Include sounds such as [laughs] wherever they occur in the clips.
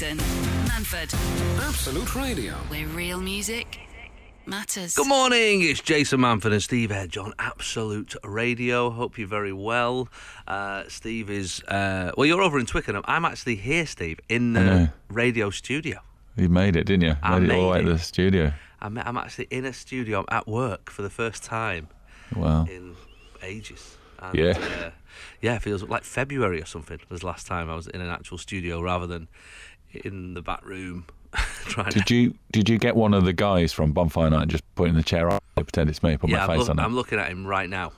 Jason Manford, Absolute Radio. where real music matters. Good morning, it's Jason Manford and Steve Edge on Absolute Radio. Hope you're very well. Uh, Steve is, uh, well, you're over in Twickenham. I'm actually here, Steve, in the radio studio. You made it, didn't you? I made it all the way to the studio. I'm, I'm actually in a studio. I'm at work for the first time Wow. in ages. And, Yeah. Uh, yeah, it feels like February or something was the last time I was in an actual studio rather than in the back room [laughs] trying to. Did you did you get one of the guys from Bonfire Night and just put in the chair up, pretend it's me, put yeah, my I'm, face look- on it? I'm looking at him right now.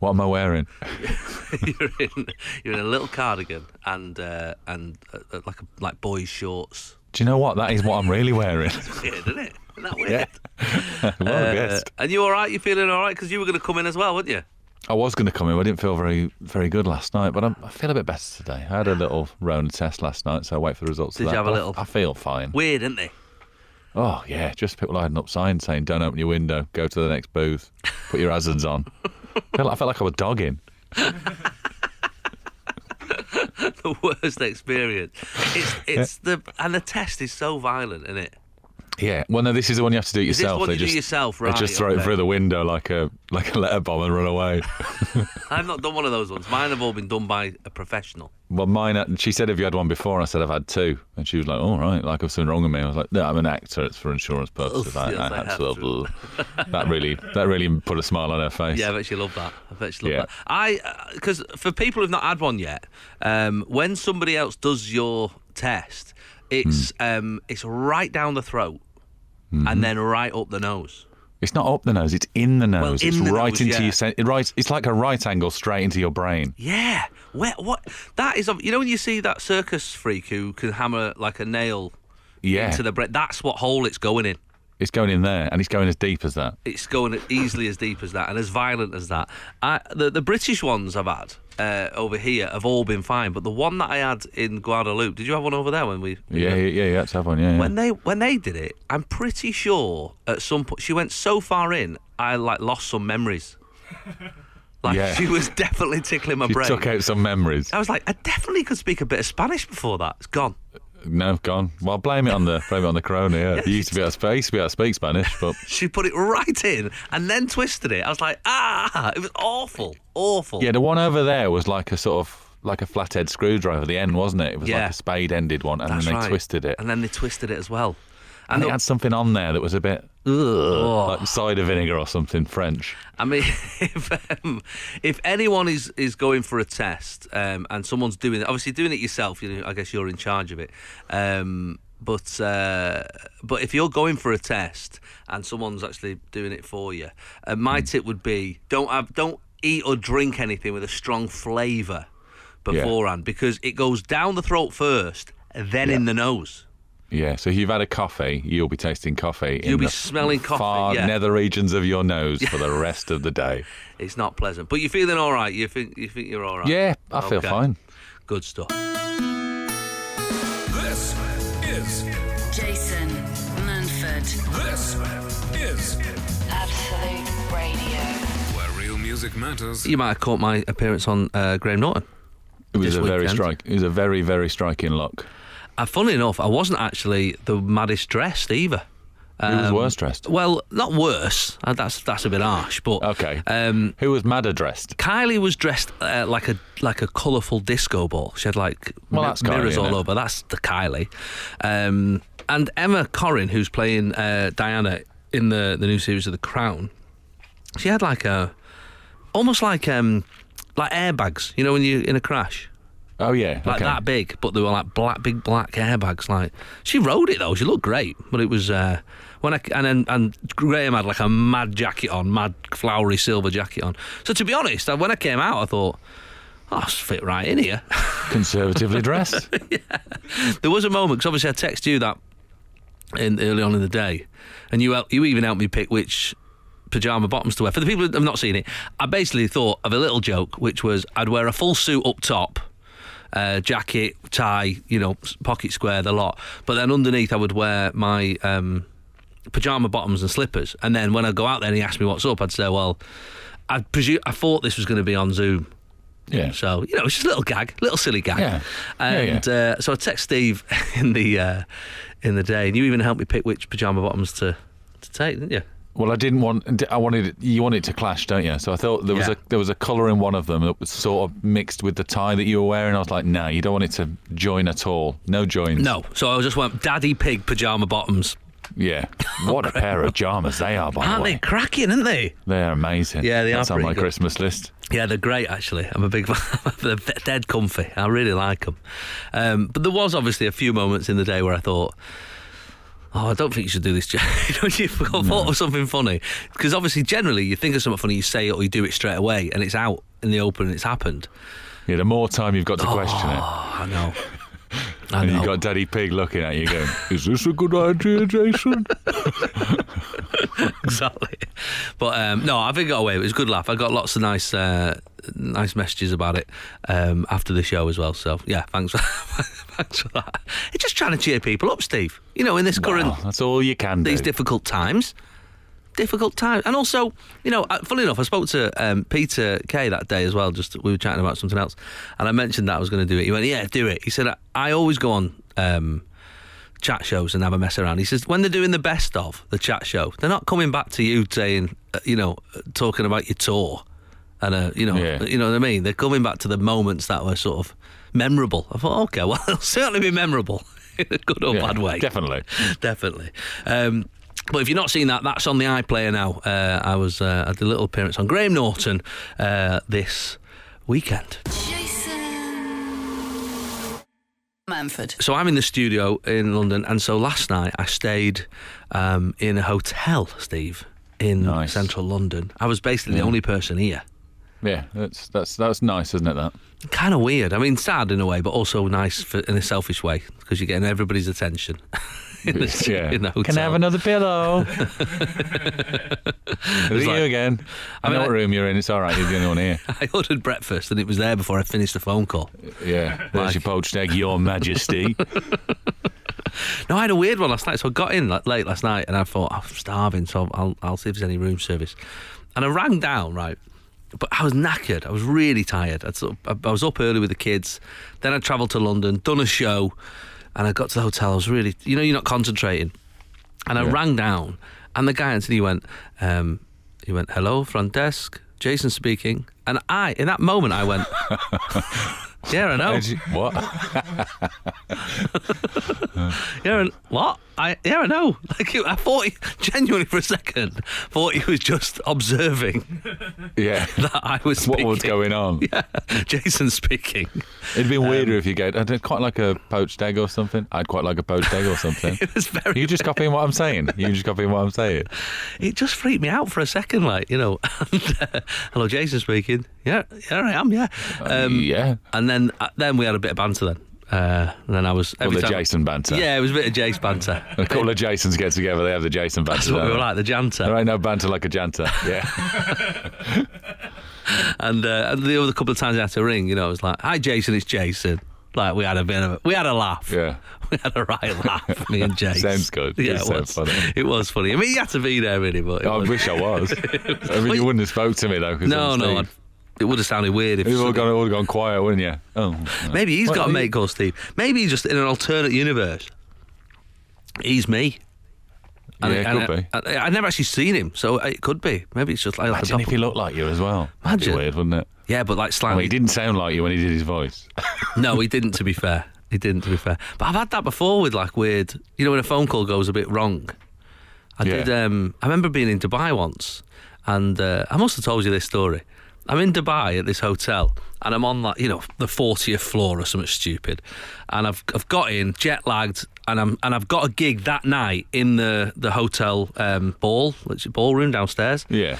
What am I wearing? [laughs] you're in you're in a little cardigan and uh, and uh, uh, like a, like boys shorts. Do you know what? That is what I'm really wearing. Weird, isn't it? Isn't that [laughs] weird? Yeah. well Uh, guessed. and you all right? You feeling all right? Because you were going to come in as well, weren't you? I was going to come in. I didn't feel very very good last night, but I'm, I feel a bit better today. I had a little Rona test last night, so I wait for the results. Did of you have a but I- little- I feel fine. Weird, isn't they? Oh yeah, just people lining up signs saying "Don't open your window. Go to the next booth. Put your hazards on." I [laughs] felt like, I felt like I was dogging. [laughs] the worst experience. It's it's [laughs] the and the test is so violent, isn't it? Yeah. Well, no, this is the one you have to do it Is this yourself. one they you do just yourself, they just throw okay. it through the window like a like a letter bomb and run away. [laughs] I've not done one of those ones. Mine have all been done by a professional. well, mine. uh, She said, "Have you had one before?" And I said, "I've had two. And she was like, "All right, like if something wrong with me." I was like, "No, I'm an actor. It's for insurance purposes." Yes, I, I had to- [laughs] that really that really put a smile on her face. Yeah, I bet she love that. I bet she love Yeah. that. I because for people who've not had one yet, um, when somebody else does your test, it's Hmm. um, it's right down the throat Mm-hmm. and then right up the nose. It's not up the nose; it's in the nose. Well, in it's the right nose, into yeah. your it right. It's like a right angle straight into your brain. Yeah. Where, what? That is. You know when you see that circus freak who can hammer like a nail Yeah, into the brain. That's what hole it's going in. it's going in there, and it's going as deep as that. It's going easily as deep as that and as violent as that. I, the the British ones I've had uh, over here have all been fine, but the one that I had in Guadeloupe, did you have one over there when we? Yeah, yeah, yeah. Had to have one. Yeah, yeah. When they when they did it, I'm pretty sure at some point she went so far in, I like lost some memories. [laughs] Like Yeah. she was definitely tickling my you brain. took out some memories. I was like, I definitely could speak a bit of Spanish before that. It's gone. No, gone. Well, blame it on the blame it on the corona. Yeah, Yeah, you used to be able to speak, used to be able to speak Spanish, but [laughs] She put it right in and then twisted it. I was like, ah, it was awful, awful. yeah, the one over there was like a sort of like a flathead screwdriver. The end wasn't it? It was Yeah. like a spade-ended one, and That's then they right. twisted it. and then they twisted it as well. And it had something on there that was a bit ugh, Oh. like cider vinegar or something French. I mean, [laughs] if um, if anyone is, is going for a test um, and someone's doing it, obviously doing it yourself, you know, I guess you're in charge of it. Um, but uh, but if you're going for a test and someone's actually doing it for you, uh, my tip would be don't have don't eat or drink anything with a strong flavour beforehand because it goes down the throat first, then in the nose. Yeah, so if you've had a coffee, you'll be tasting coffee. You'll in be the smelling coffee, far yeah. nether regions of your nose for the [laughs] rest of the day. It's not pleasant, but you're feeling all right. You think you think you're all right. Yeah, I feel fine. Good stuff. This is Jason Manford, this is Absolute Radio. where real music matters. You might have caught my appearance on uh, Graham Norton. It was This a very weekend. strike. It was a very very striking look. Uh, funny enough, I wasn't actually the maddest dressed either. Who was Um, worse dressed? Well, not worse. Uh, that's that's a bit harsh, but Okay. Um, Who was madder dressed? Kylie was dressed uh, like a like a colourful disco ball. She had like Well, mi- that's Kylie, mirrors all innit? over. That's the Kylie. Um, and Emma Corrin, who's playing uh, Diana in the the new series of The Crown, she had like a almost like um like airbags. You know when you are in a crash. Oh yeah, like okay. that big, but they were like black, big black airbags. Like she rode it though; she looked great. But it was uh, when I and then and Graham had like a mad jacket on, mad flowery silver jacket on. So to be honest, uh, when I came out, I thought, oh, I fit right in here. [laughs] Conservatively dressed. [laughs] yeah. there was a moment because obviously I texted you that in early on in the day, and you you even helped me pick which pajama bottoms to wear. For the people that have not seen it, I basically thought of a little joke, which was I'd wear a full suit up top. Uh, jacket, tie, you know, pocket square, the lot. But then underneath, I would wear my um, pajama bottoms and slippers. And then when I go out there and he asked me what's up, I'd say, well, I presume I thought this was going to be on Zoom. Yeah. So you know, it's just a little gag, little silly gag. Yeah. Yeah, And Uh, so I text Steve [laughs] in the uh, in the day, and you even helped me pick which pajama bottoms to to take, didn't you? Well, I didn't want. I wanted you want it to clash, don't you? So I thought there was Yeah. a there was a colour in one of them that was sort of mixed with the tie that you were wearing. I was like, no, you don't want it to join at all. No joins. No. So I just went daddy pig pajama bottoms. Yeah. What a pair of pajamas they are, by the way. Aren't they cracking? Aren't they? They're amazing. Yeah, they are That's on my good. Christmas list. Yeah, they're great actually. I'm a big [laughs] fan. they're dead comfy. I really like them. Um, but there was obviously a few moments in the day where I thought, oh, I don't think you should do this. Jack." Don't [laughs] you thought of something funny? Because obviously, generally, you think of something funny, you say it or you do it straight away, and it's out in the open and it's happened. Yeah, the more time you've got to question it, Oh, I know. And you've got Daddy Pig looking at you going, "Is this a good idea, Jason?" [laughs] exactly. But um, no, I think I got away. It was a good laugh. I got lots of nice, uh, nice messages about it um, after the show as well. So yeah, thanks, for, [laughs] thanks for that. It's just trying to cheer people up, Steve. You know, in this current. that's all you can do. these difficult times. Difficult times, and also, you know, uh, funny enough, I spoke to um, Peter Kay that day as well. Just we were chatting about something else, and I mentioned that I was going to do it. He went, "Yeah, do it." He said, "I, I always go on um, chat shows and have a mess around." He says, "When they're doing the best of the chat show, they're not coming back to you saying, uh, you know, uh, talking about your tour, and uh, you know, Yeah. you know what I mean. They're coming back to the moments that were sort of memorable." I thought, okay, [laughs] well, it'll certainly be memorable [laughs] in a good or Yeah, bad way. Definitely. [laughs] Definitely. Um, but if you're not seeing that, that's on the iPlayer now. Uh, I was uh, I did a little appearance on Graham Norton uh, this weekend. Jason Manford. So I'm in the studio in London, and so last night I stayed um, in a hotel, Steve, in Nice. central London. I was basically the only person here. Yeah, that's that's that's nice, isn't it? That. Kind of weird. I mean, sad in a way, but also nice for, in a selfish way because you're getting everybody's attention. [laughs] in the, [laughs] Yeah. in the hotel. Can I have another pillow? [laughs] [laughs] Is it like- you again? I, I mean, know I- what room you're in. It's all right. You're the only one here. I ordered breakfast and it was there before I finished the phone call. Yeah. There's Like- your poached egg, Your Majesty. No, I had a weird one last night. So I got in like, late last night and I thought, I'm starving, so I'll, I'll see if there's any room service. And I rang down, right? But I was knackered. I was really tired. I'd sort of, I was up early with the kids. Then I travelled to London, done a show, and I got to the hotel. I was really, you know, you're not concentrating. And I Yeah. rang down, and the guy answered. He went, um, he went, "Hello, front desk, Jason speaking." And I, in that moment, I went, [laughs] "Yeah, I know." You- what? [laughs] Yeah, and what? I yeah, I know. [laughs] Like I thought, he, genuinely for a second, thought he was just observing [laughs] Yeah. [laughs] that I was What was going on? Yeah, Jason speaking. It'd been weirder Um, if you get. I'd quite like a poached egg or something. I'd quite like a poached egg or something. It was very. you just copying what I'm saying. You just copying what I'm saying. It just freaked me out for a second, like you know. And, uh, hello, Jason speaking. Yeah, yeah, I am. Yeah. Um, yeah. And then uh, then we had a bit of banter. Then uh, and then I was Well, every the time- Jason banter. Yeah, it was a bit of Jace banter. [laughs] A couple of Jasons get together. They have the Jason banter. That's what we were like, the janter. There ain't no banter like a janter. [laughs] Yeah. And, uh, and the other couple of times I had to ring, you know, it was like, "Hi, Jason, it's Jason." Like we had a bit of a, we had a laugh. Yeah. [laughs] we had a right laugh, me and Jason. Sounds good. Yeah, It it was. funny. It was funny. I mean, you had to be there, really, but I was- wish I was. I mean, you wouldn't have spoke to me though. no, no, it would have sounded weird if. All some- gone, all gone quiet, wouldn't you? Oh, no. Maybe he's What, got a mate called Steve. Maybe he's just in an alternate universe. He's me. Yeah, it could I, be. I, I've never actually seen him, so it could be. Maybe it's just like, Imagine if he looked like you as well. That'd be Imagine. weird, wouldn't it? Yeah, but like slightly. he didn't sound like you when he did his voice. [laughs] No, he didn't. To be fair, he didn't. To be fair, but I've had that before with like weird. You know, when a phone call goes a bit wrong. I Yeah. did. Um, I remember being in Dubai once, and uh, I must have told you this story. I'm in Dubai at this hotel, and I'm on like you know the 40th floor or something stupid, and I've I've got in jet lagged, and I'm and I've got a gig that night in the the hotel um, ball, which is ballroom downstairs Yeah.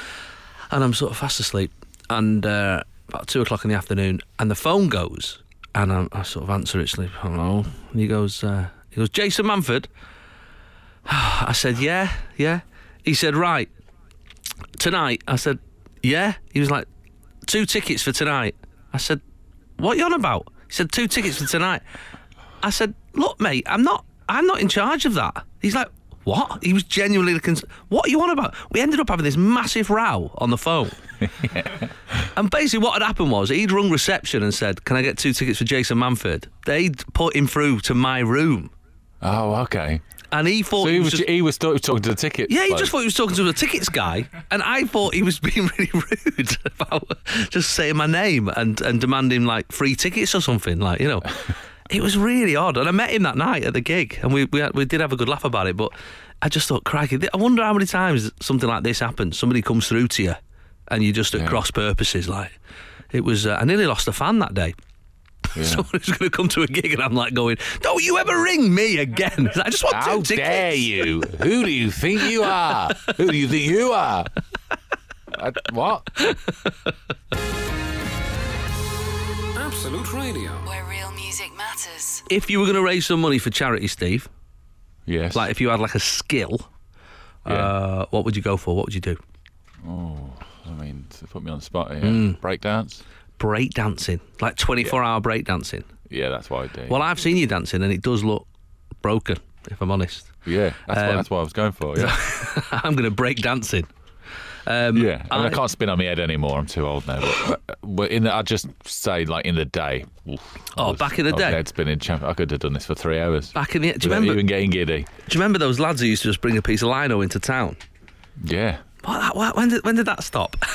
and I'm sort of fast asleep. And uh, about two o'clock in the afternoon, and the phone goes, and I, I sort of answer it, sleep. Hello. And he goes, uh, he goes, Jason Manford. [sighs] I said, yeah, yeah. He said, right, tonight. I said, yeah. He was like, two tickets for tonight. I said, what you on about? He said, two tickets for tonight. I said, look, mate, I'm not, I'm not in charge of that. He's like, what? He was genuinely cons- what are you on about? We ended up having this massive row on the phone. [laughs] And basically, what had happened was he'd rung reception and said, "Can I get two tickets for Jason Manford?" They'd put him through to my room, Oh, okay. And he thought So he he was just, he was talk- talking to the ticket. yeah, he bloke. just thought he was talking to the tickets guy, and I thought he was [laughs] being really rude [laughs] about just saying my name and and demanding like free tickets or something, like you know. [laughs] It was really odd, and I met him that night at the gig, and we we, had, we did have a good laugh about it. But I just thought, crikey, I wonder how many times something like this happens. Somebody comes through to you, and you're just at Yeah. cross purposes. Like it was, uh, I nearly lost a fan that day. Yeah. [laughs] Someone who's going to come to a gig, and I'm like going, "Don't you ever ring me again? [laughs] I just want How two tickets." dare you? Who do you think you are? Who do you think you are? Uh, what? Absolute Radio. Where real music matters. If you were going to raise some money for charity, Steve, Yes. like if you had like a skill, Yeah. uh, what would you go for? What would you do? Oh, I mean, to put me on the spot here. Mm. Breakdance? Break dancing, like 24 hour break dancing. Yeah, that's what I do. Well, I've seen you dancing, and it does look broken. If I'm honest, yeah, that's, what, um, that's what I was going for. Yeah. [laughs] I'm going to break dancing. Um, Yeah, I, mean, I I- can't spin on my head anymore. I'm too old now. But, but in the, I'd just say, like in the day. oof, I Oh, back in the I was day? Head spinning champ. I could have done this for three hours. Back in the, do you without remember? even getting giddy? Do you remember those lads who used to just bring a piece of lino into town? Yeah, What, what, when did when did that stop? [laughs]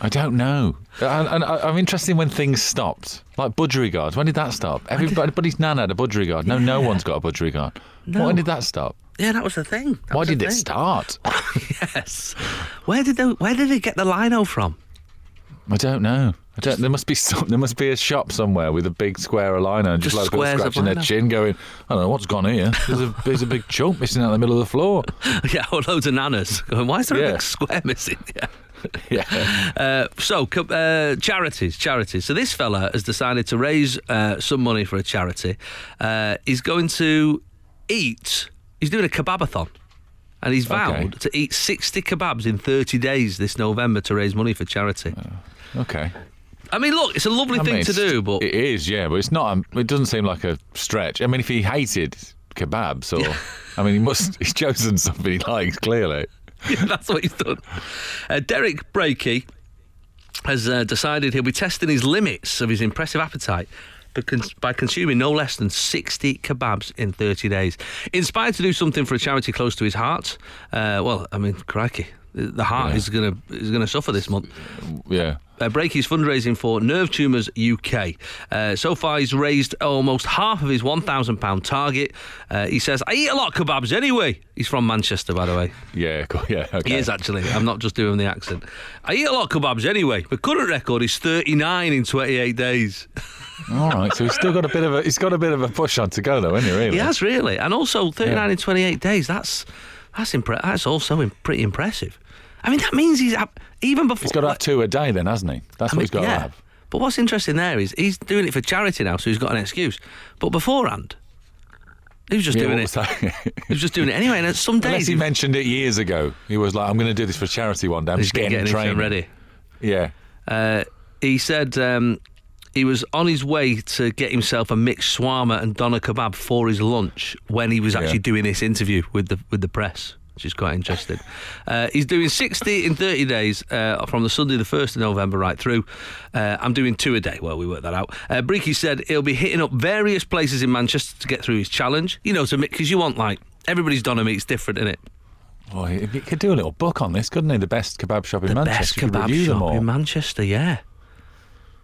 I don't know. And, and I, I'm interested in when things stopped, like budgerigar. When did that stop? Everybody's nan had a budgerigar. No, no one's got a budgerigar. No. When did that stop? yeah, that was the thing. That Why did it thing. start? [laughs] Yes. Where did they, where did they get the lino from? I don't know. I don't, there must be some, there must be a shop somewhere with a big square of lino and just, Just like people squares of scratching their chin, going, "I don't know what's gone here. There's a there's a big chunk missing out in the middle of the floor." [laughs] yeah, or loads of nanas. Going, Why is there a big square missing? [laughs] Yeah. [laughs] Yeah, Uh, so, uh, charities, charities. So, this fella has decided to raise uh, some money for a charity. Uh, he's going to eat, he's doing a kebabathon. And he's vowed Okay. to eat 60 kebabs in 30 days this November to raise money for charity. okay. I mean, look, it's a lovely I thing mean, to do, but it is, yeah, but it's not. um, It doesn't seem like a stretch. I mean, if he hated kebabs, or [laughs] I mean, he must. He's chosen something he likes clearly. [laughs] that's what he's done. Uh, Derek Brakey has uh, decided he'll be testing his limits of his impressive appetite by, by consuming no less than 60 kebabs in 30 days. Inspired to do something for a charity close to his heart, uh, well, I mean, crikey, the heart Yeah. is going to is going to suffer this month. Yeah. Uh, Brakey's fundraising for Nerve Tumours UK. Uh, so far, he's raised almost half of his £1,000 target. Uh, he says, I eat a lot of kebabs anyway. He's from Manchester, by the way. Yeah, cool, yeah, okay. He is actually. I'm not just doing the accent. I eat a lot of kebabs anyway. The current record is 39 in 28 days. All right, so he's still got a bit of a he's got a bit of a push on to go though, isn't he? Really? He has really, and also 39 Yeah. in 28 days. That's that's impre- That's also im- pretty impressive. I mean, that means he's up, even before. He's got to have two a day, then, hasn't he? That's I what mean, he's got yeah. to have. But what's interesting there is he's doing it for charity now, so he's got an excuse. But beforehand, he was just Yeah, doing it. [laughs] He was just doing it anyway. And some Unless days he he- mentioned it years ago. He was like, "I'm going to do this for charity one day. I'm he's just getting, getting in training ready. Yeah, Uh, he said um, he was on his way to get himself a mixed shawarma and doner kebab for his lunch when he was actually Yeah. doing this interview with the with the press, which is quite interesting. [laughs] uh, he's doing 60 in 30 days uh, from the Sunday the 1st of November right through. Uh, I'm doing two a day. Well, we worked that out. Uh, Brakey said he'll be hitting up various places in Manchester to get through his challenge. You know, to because you want like everybody's doner meat's different, is it? Oh, he, he could do a little book on this, couldn't he? The best kebab shop in the Manchester. best kebab shop in Manchester. Yeah,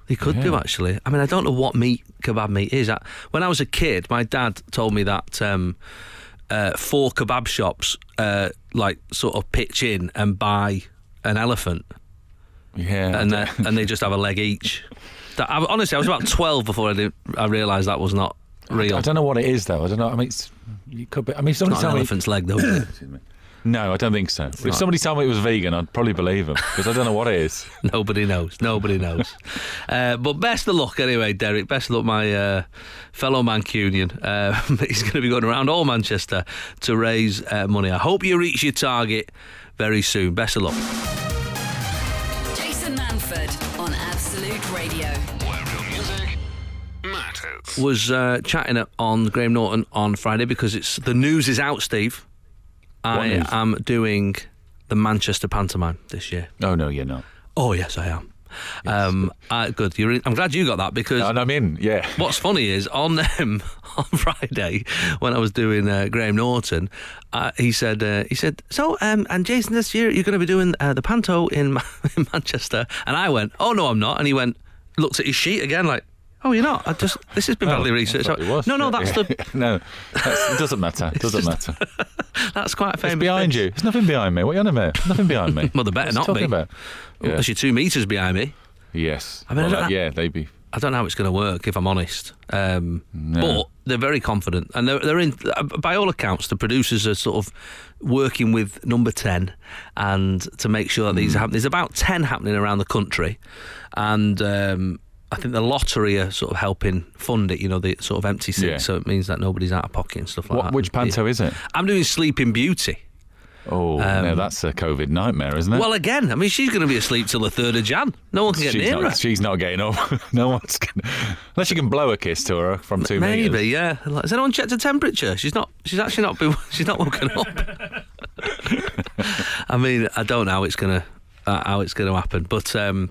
they could do actually. I mean, I don't know what meat kebab meat is. I, when I was a kid, my dad told me that um, uh, four kebab shops uh, like sort of pitch in and buy an elephant, yeah, and I they, and they just have a leg each. That, I, honestly, I was about [laughs] twelve before I did, I realised that was not real. I don't know what it is though. I don't know. I mean, it's, you could be. I mean, somebody Not an told me. elephant's leg, though. [coughs] is it? Excuse me. No, I don't think so. If not. somebody told me it was vegan, I'd probably believe them because I don't know what it is. [laughs] Nobody knows. Nobody knows. [laughs] uh, but best of luck anyway, Derek. Best of luck, my uh, fellow Mancunian. Uh, [laughs] he's going to be going around all Manchester to raise uh, money. I hope you reach your target very soon. Best of luck. Jason Manford on Absolute Radio. Where real music matters. Was uh, chatting on Graham Norton on Friday because it's the news is out, Steve. I am doing the Manchester pantomime this year. Oh no, you're not. Oh yes, I am. Um, uh, good. You're in, I'm glad you got that because And I'm in. Yeah. [laughs] What's funny is on um, [laughs] on Friday when I was doing uh, Graham Norton, uh, he said uh, he said so um, and Jason this year you're going to be doing uh, the panto in, [laughs] in Manchester and I went oh no I'm not and he went looked at his sheet again like oh you're not I just this has been badly researched it was. no no that's the [laughs] no. That's, it doesn't matter. It doesn't just- matter. [laughs] that's quite a It's famous behind bit. you. There's nothing behind me. What are you on about? Nothing behind me. [laughs] Well, there better not be. About? Yeah. unless you're two meters behind me Yes. I mean, I Well, don't- yeah, they be. I don't know how it's going to work, if I'm honest. Um, No. But they're very confident, and they're, they're in. By all accounts, the producers are sort of working with Number Ten, and to make sure that these Hmm. happen. There's about ten happening around the country, and. Um, I think the lottery are sort of helping fund it, you know, the sort of empty seats, Yeah. so it means that nobody's out of pocket and stuff like What, that. which panto is it? I'm doing Sleeping Beauty. Oh, no, that's a COVID nightmare, isn't it? Um, Well, again, I mean, she's going to be asleep till the 3rd of Jan. No one can get she's near her. not, she's not getting up. [laughs] no one's gonna, unless you can blow a kiss to her from two Maybe, meters. yeah. Has anyone checked her temperature? She's not. She's actually not been. [laughs] She's not woken up. [laughs] I mean, I don't know how it's gonna uh, how it's gonna happen, but. um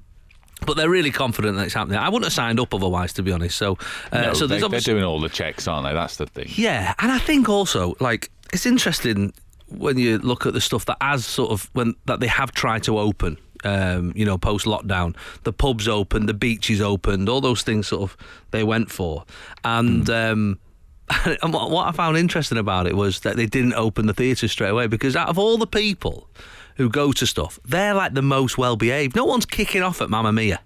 but they're really confident that it's happening. I wouldn't have signed up otherwise, to be honest. So, uh, No, so they, they're doing all the checks, aren't they? That's the thing. yeah, and I think also like it's interesting when you look at the stuff that has sort of when that they have tried to open. Um, you know, post lockdown, the pubs opened, the beaches opened, all those things sort of they went for, and. Um, [laughs] and what what I found interesting about it was that they didn't open the theatre straight away because out of all the people who go to stuff, they're like the most well behaved. No one's kicking off at Mamma Mia.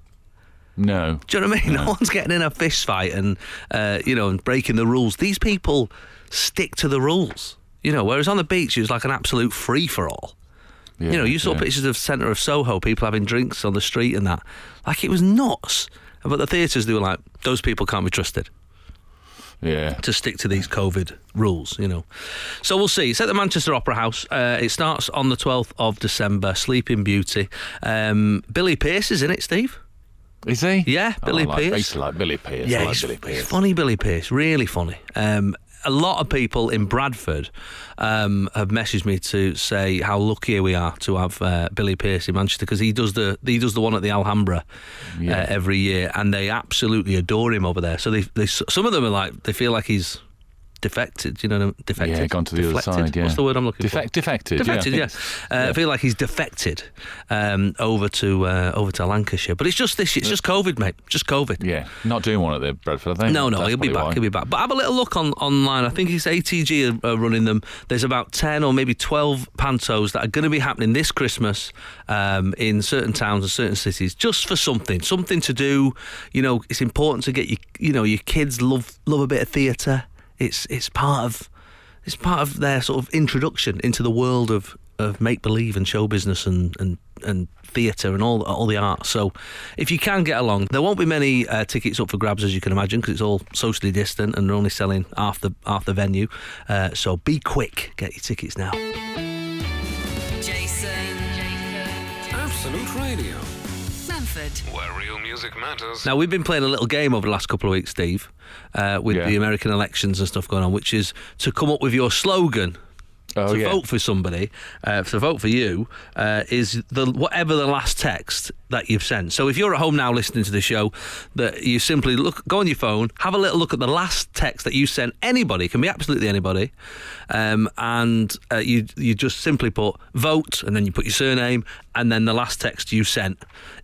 No. Do you know what I mean? No, one's getting in a fist fight and uh, you know and breaking the rules. These people stick to the rules. You know, whereas on the beach it was like an absolute free for all. Yeah, you know, you saw yeah. pictures of centre of Soho, people having drinks on the street and that. Like it was nuts. But the theatres, they were like, those people can't be trusted Yeah. to stick to these COVID rules, you know. So we'll see. It's at the Manchester Opera House. Uh, it starts on the 12th of December. Sleeping Beauty. Um, Billy Pearce is in it, Steve. Is he? Yeah, Oh, Billy I like, Pearce. I used to like Billy Pearce. Yeah, I like Billy Pearce. funny, Billy Pearce. Really funny. Um, a lot of people in Bradford um, have messaged me to say how lucky we are to have uh, Billy Pearce in Manchester because he does the he does the one at the Alhambra Yeah. uh, every year, and they absolutely adore him over there. So they, they some of them are like they feel like he's defected. You know, defected. Yeah, gone to the other side. Yeah. What's the word I'm looking Defect, for? Defected. Defected, yeah. yeah. I [laughs] Uh, yeah. I feel like he's defected um, over to uh, over to Lancashire, but it's just this. It's just COVID, mate. Just COVID. Yeah, not doing one at the Bradford. I think. No, no, That's he'll be back. why. He'll be back. But have a little look on online. I think it's ATG are, are running them. There's about ten or maybe twelve pantos that are going to be happening this Christmas um, in certain towns and certain cities, just for something, something to do. You know, it's important to get your, you know, your kids love love a bit of theatre. It's it's part of it's part of their sort of introduction into the world of, of make believe and show business and and, and theatre and all all the arts. So, if you can get along, there won't be many uh, tickets up for grabs as you can imagine because it's all socially distant and they're only selling half the half the venue. Uh, so be quick, get your tickets now. Jason. Absolute Radio, Manford. where real music matters. Now we've been playing a little game over the last couple of weeks, Steve, uh, with Yeah. the American elections and stuff going on, which is to come up with your slogan Oh, to yeah. vote for somebody, uh, to vote for you, uh, is the whatever the last text that you've sent. So if you're at home now listening to the show, that you simply look, go on your phone, have a little look at the last text that you sent anybody, can be absolutely anybody, um, and uh, you you just simply put vote, and then you put your surname, and then the last text you sent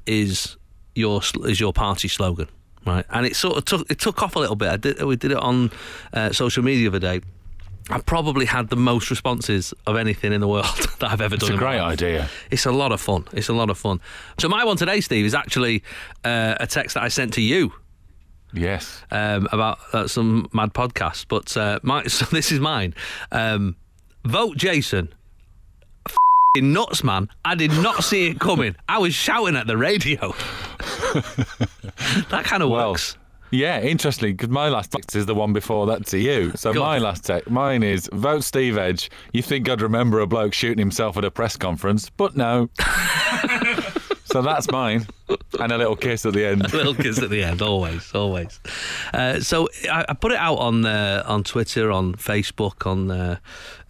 is your is your party slogan. Right, and it sort of took it took off a little bit. I did, we did it on uh, social media the other day. I probably had the most responses of anything in the world [laughs] that I've ever It's done. It's a great idea. It's a lot of fun. It's a lot of fun. So my one today, Steve, is actually uh, a text that I sent to you Yes. um, about uh, some mad podcast. But uh, my, [laughs] so this is mine. Um, vote Jason. Nuts, man. I did not see it coming. I was shouting at the radio. [laughs] that kind of Well, works. Yeah, interestingly, because my last text is the one before that to you. So Go my last text, mine is vote Steve Edge. You think I'd remember a bloke shooting himself at a press conference, but no. [laughs] So that's mine. And a little kiss at the end. [laughs] a little kiss at the end, always, always. Uh, so I, I put it out on uh, on Twitter, on Facebook, on uh,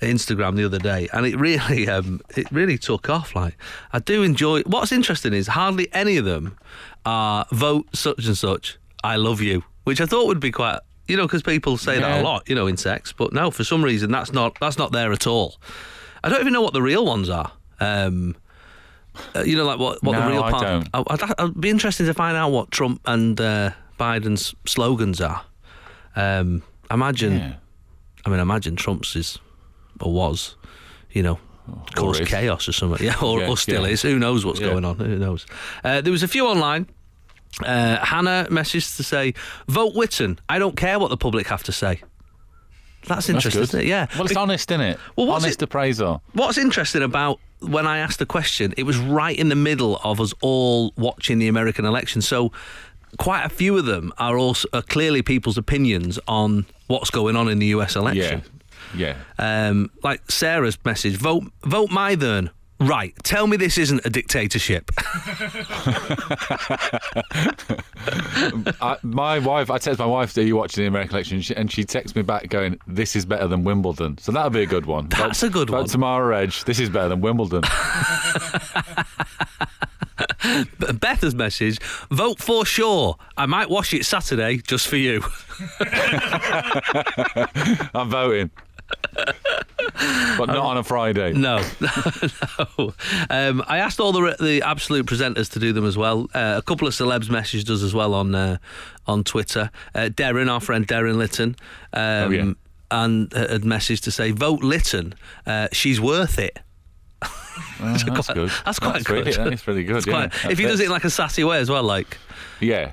Instagram the other day, and it really [laughs] um, it really took off. Like I do enjoy. What's interesting is hardly any of them are vote such and such. I love you, which I thought would be quite. You know, because people say that a lot, you know, in sex, but no, for some reason that's not that's not there at all. I don't even know what the real ones are. Um, uh, you know, like what, what the No, real I part. don't. I- I'd, I'd be interested to find out what Trump and uh, Biden's slogans are. Um, imagine, Yeah. I mean, imagine Trump's is or was, you know, cause chaos or something. Yeah, or, Yeah, or still yeah. is. Who knows what's Yeah. going on? Who knows? Uh, there was a few online. Uh, Hannah messaged to say, "Vote Witten. I don't care what the public have to say." That's That's interesting, it? Yeah. Well, it's honest, isn't it? Well, what's honest it- appraisal. What's interesting about when I asked the question, it was right in the middle of us all watching the American election. So quite a few of them are also are clearly people's opinions on what's going on in the US Yeah. election. Yeah. Um, like Sarah's message, vote vote Mythern. Right, tell me this isn't a dictatorship. [laughs] I, my wife, I text my wife, "Are you watching the American election?" And she, and she texts me back, going, "This is better than Wimbledon." So that'll be a good one. That's Vote- a good one. Tomorrow Edge. This is better than Wimbledon. [laughs] [laughs] Beth's message, vote for sure. I might wash it Saturday just for you. I'm voting, [laughs] but not on a Friday. No, [laughs] no. Um, I asked all the the absolute presenters to do them as well. Uh, a couple of celebs messaged us as well on uh, on Twitter. Uh, Darren, our friend Darren Litten, um, Oh, yeah. and uh, had messaged to say, "Vote Litten. Uh, she's worth it." [laughs] Oh, that's quite- good. that's quite really, good. That's really good. Yeah. quite- if he does it in like a sassy way as well, like yeah.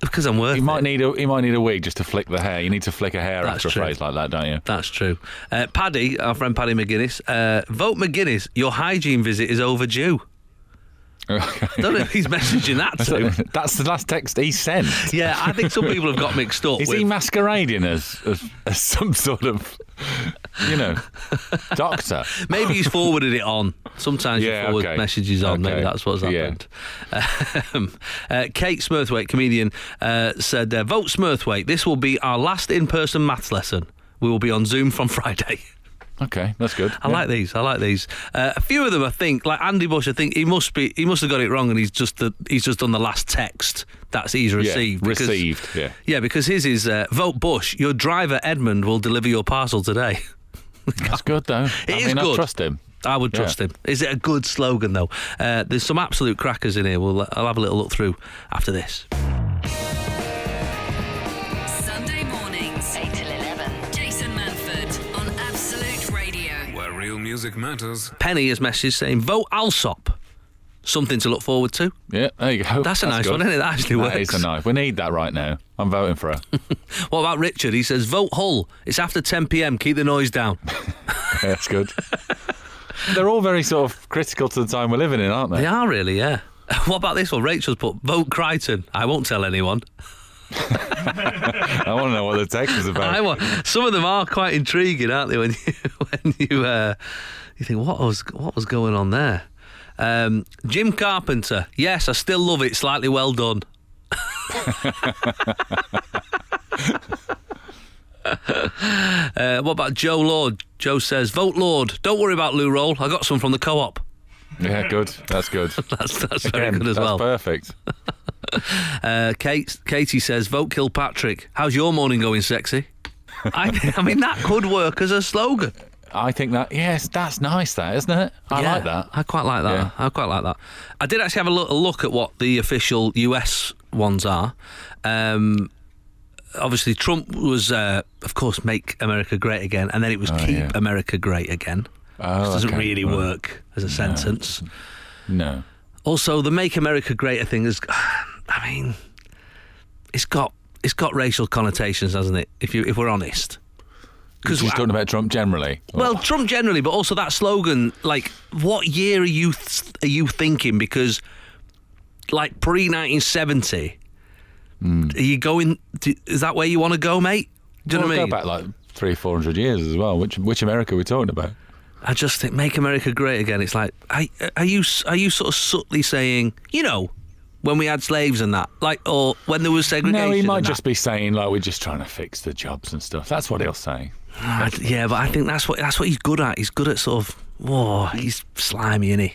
Because I'm worth You might it. need a you might need a wig just to flick the hair. You need to flick a hair That's after a phrase like that, don't you? That's true. Uh, Paddy, our friend Paddy McGuinness, uh, vote McGuinness. Your hygiene visit is overdue. I don't know if he's messaging that to. [laughs] That's the last text he sent. Yeah, I think some people have got mixed up. [laughs] Is with, he masquerading as, as as some sort of you know doctor? [laughs] Maybe he's forwarded it on. Sometimes Yeah, you forward okay. messages on. Maybe that's what's Yeah. happened. Um, uh, Kate Smurthwaite, comedian, uh, said, uh, "Vote Smurthwaite. This will be our last in-person maths lesson. We will be on Zoom from Friday." Okay, that's good. I like these. I like these. Uh, a few of them, I think, like Andy Bush. I think he must be. He must have got it wrong, and he's just the, he's just done the last text that's he's Yeah, received. because- received. Yeah. Yeah, because his is uh, vote Bush. Your driver Edmund will deliver your parcel today. [laughs] That's good though. It I is mean, I good. trust him. I would Yeah. trust him. Is it a good slogan though? Uh, there's some absolute crackers in here. We'll I'll have a little look through after this. Music matters. Penny has messaged saying vote Alsop. Something to look forward to. Yeah, there you go. That's a nice good. one, isn't it? That actually works. is a nice. We need that right now. I'm voting for her. [laughs] What about Richard? He says vote Hull. It's after 10 p.m. Keep the noise down. [laughs] That's good. They're all very sort of critical to the time we're living in, aren't they? They are really, yeah. [laughs] What about this one? Rachel's put vote Crichton. I won't tell anyone. [laughs] I want to know what the text is about. I want. Some of them are quite intriguing, aren't they? When you [laughs] when you uh, you think what was what was going on there? Um, Jim Carpenter. Yes, I still love it. Slightly well done. [laughs] uh, what about Joe Lord? Joe says, "Vote Lord. Don't worry about Lou Roll. I got some from the co-op. Yeah, good. That's good. That's that's very Again, good as that's well." perfect. [laughs] Uh, Kate, Katie says, "Vote Kilpatrick." How's your morning going, sexy? I, I mean, that could work as a slogan. I think that yes, that's nice. That isn't it? I Yeah, like that. I quite like that. Yeah. I quite like that. I did actually have a look, a look at what the official US ones are. Um, obviously, Trump was, uh, of course, "Make America Great Again," and then it was Oh, "Keep yeah. America Great Again." Oh, Which doesn't okay. really Right. work as a sentence. No. Also, the "Make America Great" thing is, [sighs] I mean, it's got it's got racial connotations, hasn't it? If you if we're honest. Because he's talking about Trump generally. Well, Trump generally, but also that slogan. Like, what year are you th- are you thinking? Because, like pre nineteen seventy, Hmm. are you going? To, is that where you want to go, mate? Do you know what I go mean? back like three, four hundred years as well. Which which America are we talking about? I just think make America great again. It's like, are, are you are you sort of subtly saying, you know, when we had slaves and that, like, or when there was segregation? No, he might just be saying like we're just trying to fix the jobs and stuff. That's what he'll say. I- yeah, but I think that's what that's what he's good at. He's good at sort of, whoa, he's slimy, isn't he?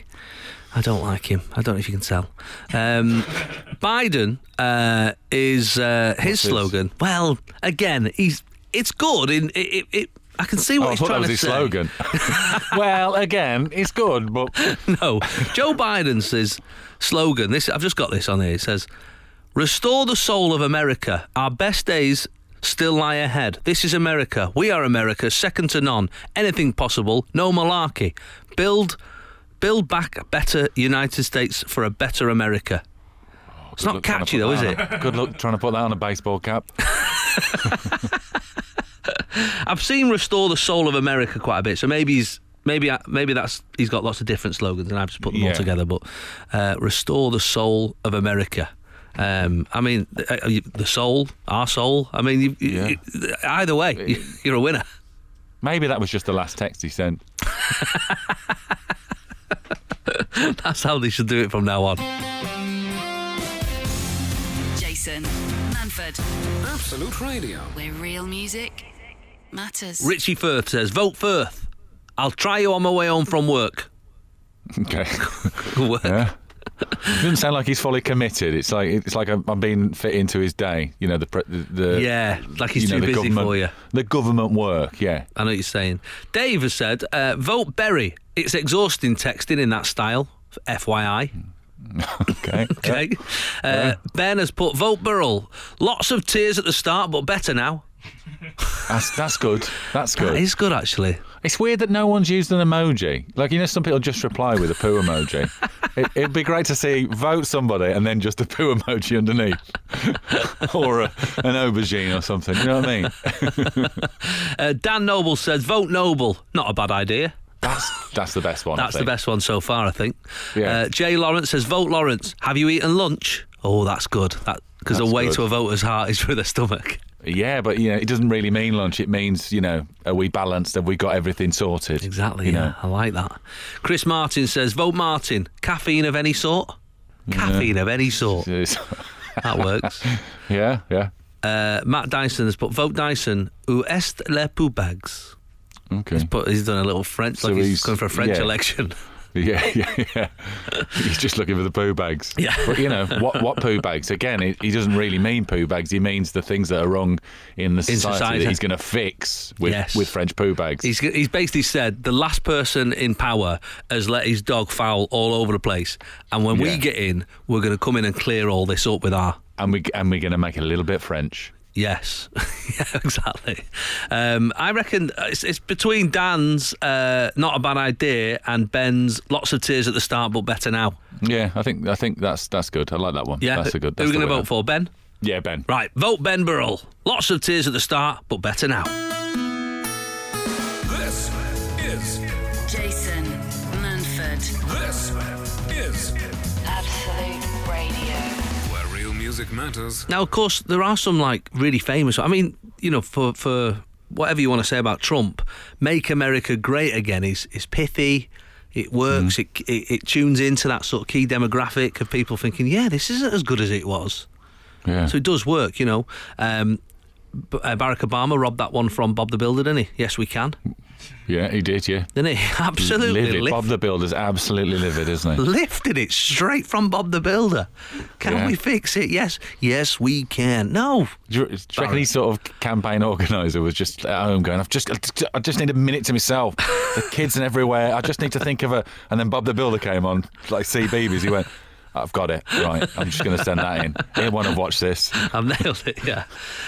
I don't like him. I don't know if you can tell. Um, [laughs] Biden uh, is uh, his What's his? slogan. Well, again, he's it's good. In it, it, it I can see what Oh, I he's that trying was to his say. slogan. [laughs] well, again, it's good, but [laughs] no. Joe Biden's his slogan. This I've just got this on here. It says, "Restore the soul of America. Our best days still lie ahead. This is America. We are America, second to none. Anything possible. No malarkey. Build, build back a better United States for a better America." It's Good not luck trying to catchy put though, is that it? on a- Good luck trying to put that on a baseball cap. [laughs] [laughs] I've seen "Restore the Soul of America" quite a bit, so maybe he's maybe maybe that's he's got lots of different slogans, and I've just put them Yeah. all together. But uh, "Restore the Soul of America." Um, I mean, uh, uh, you- the soul, our soul. I mean, you, you- you- either way, you, [laughs] you're a winner. Maybe that was just the last text he sent. [laughs] That's how they should do it from now on. Jason Manford, Absolute Radio. We're real music matters. Richie Firth says, "Vote Firth. I'll try you on my way home from work." Okay. [laughs] work. Yeah. Doesn't sound like he's fully committed. It's like it's like I'm, I'm being fit into his day. You know the pre- the, the Yeah, like he's you know, too busy government, for you. The government work. Yeah. I know what you're saying. Dave has said, uh, vote Berry. It's exhausting texting in that style. FYI. [laughs] Okay. [laughs] Okay. Uh, Ben has put vote Burrell. Lots of tears at the start, but better now. That's that's good. That's good. is good, actually. It's weird that no one's used an emoji. Like you know, some people just reply with a poo emoji. [laughs] it, it'd be great to see vote somebody and then just a poo emoji underneath, [laughs] or a, an aubergine or something. You know what I mean? [laughs] Uh, Dan Noble says, vote Noble. Not a bad idea. That's that's the best one. That's the best one so far, I think. Yeah. Uh, Jay Lawrence says, vote Lawrence. Have you eaten lunch? Oh, that's good. That Because the way good. to a voter's heart is through their stomach. Yeah, but you know, it doesn't really mean lunch. It means you know, are we balanced? Have we got everything sorted? Exactly, You yeah. know? I like that. Chris Martin says, vote Martin. Caffeine of any sort? Caffeine of any sort. [laughs] That works. [laughs] yeah, yeah. Uh, Matt Dyson has put vote Dyson. Où est les poo bags? Okay. But he's done a little French, So like he's, he's- going for a French yeah. election. [laughs] [laughs] Yeah, yeah, yeah. He's just looking for the poo bags. Yeah. But you know what? What poo bags? Again, he, he doesn't really mean poo bags. He means the things that are wrong in the society, society. that he's going to fix with Yes. with French poo bags. He's he's basically said the last person in power has let his dog foul all over the place, and when we get in, we're going to come in and clear all this up with our and we and we're going to make it a little bit French. Yes, [laughs] yeah, exactly. Um, I reckon it's, it's between Dan's uh, not a bad idea and Ben's lots of tears at the start, but better now. Yeah, I think I think that's that's good. I like that one. Yeah, that's a good. Who are we going to vote for, Ben? Yeah, Ben. Right, vote Ben Burrell. Lots of tears at the start, but better now. Music matters. Now, of course, there are some like really famous. I mean, you know, for for whatever you want to say about Trump, "Make America Great Again" is is pithy. It works. It, it it tunes into that sort of key demographic of people thinking, "Yeah, this isn't as good as it was." Yeah. So it does work, you know. Um, uh, Barack Obama robbed that one from Bob the Builder, didn't he? Yes, we can, yeah, he did. Yeah. didn't he? [laughs] Absolutely Livid. lift- Bob the Builder's absolutely livid, isn't he? lifted it straight from Bob the Builder. Can Yeah. we fix it? Yes, yes, we can. No, Do you, do you reckon his sort of campaign organizer was just at home going, I've just, I just need a minute to myself. The [laughs] kids and everywhere. I just need to think of a. And then Bob the Builder came on, like CBeebies. He went, I've got it. Right. I'm just going to send that in. Anyone have watched this? I've nailed it. Yeah.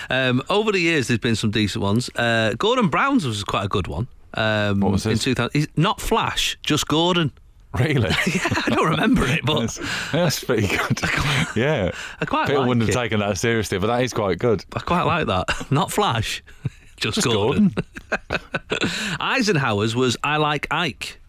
Um, over the years, there's been some decent ones. Uh, Gordon Brown's was quite a good one. Um, What was in 2000? He's not Flash, just Gordon. [laughs] Really? [laughs] Yeah, I don't remember it, but That's, that's pretty [laughs] good. Yeah. I quite People like wouldn't it. have taken that seriously, but that is quite good. I quite like that. Not Flash, just, Just Gordon. Gordon. Eisenhower's was I like Ike.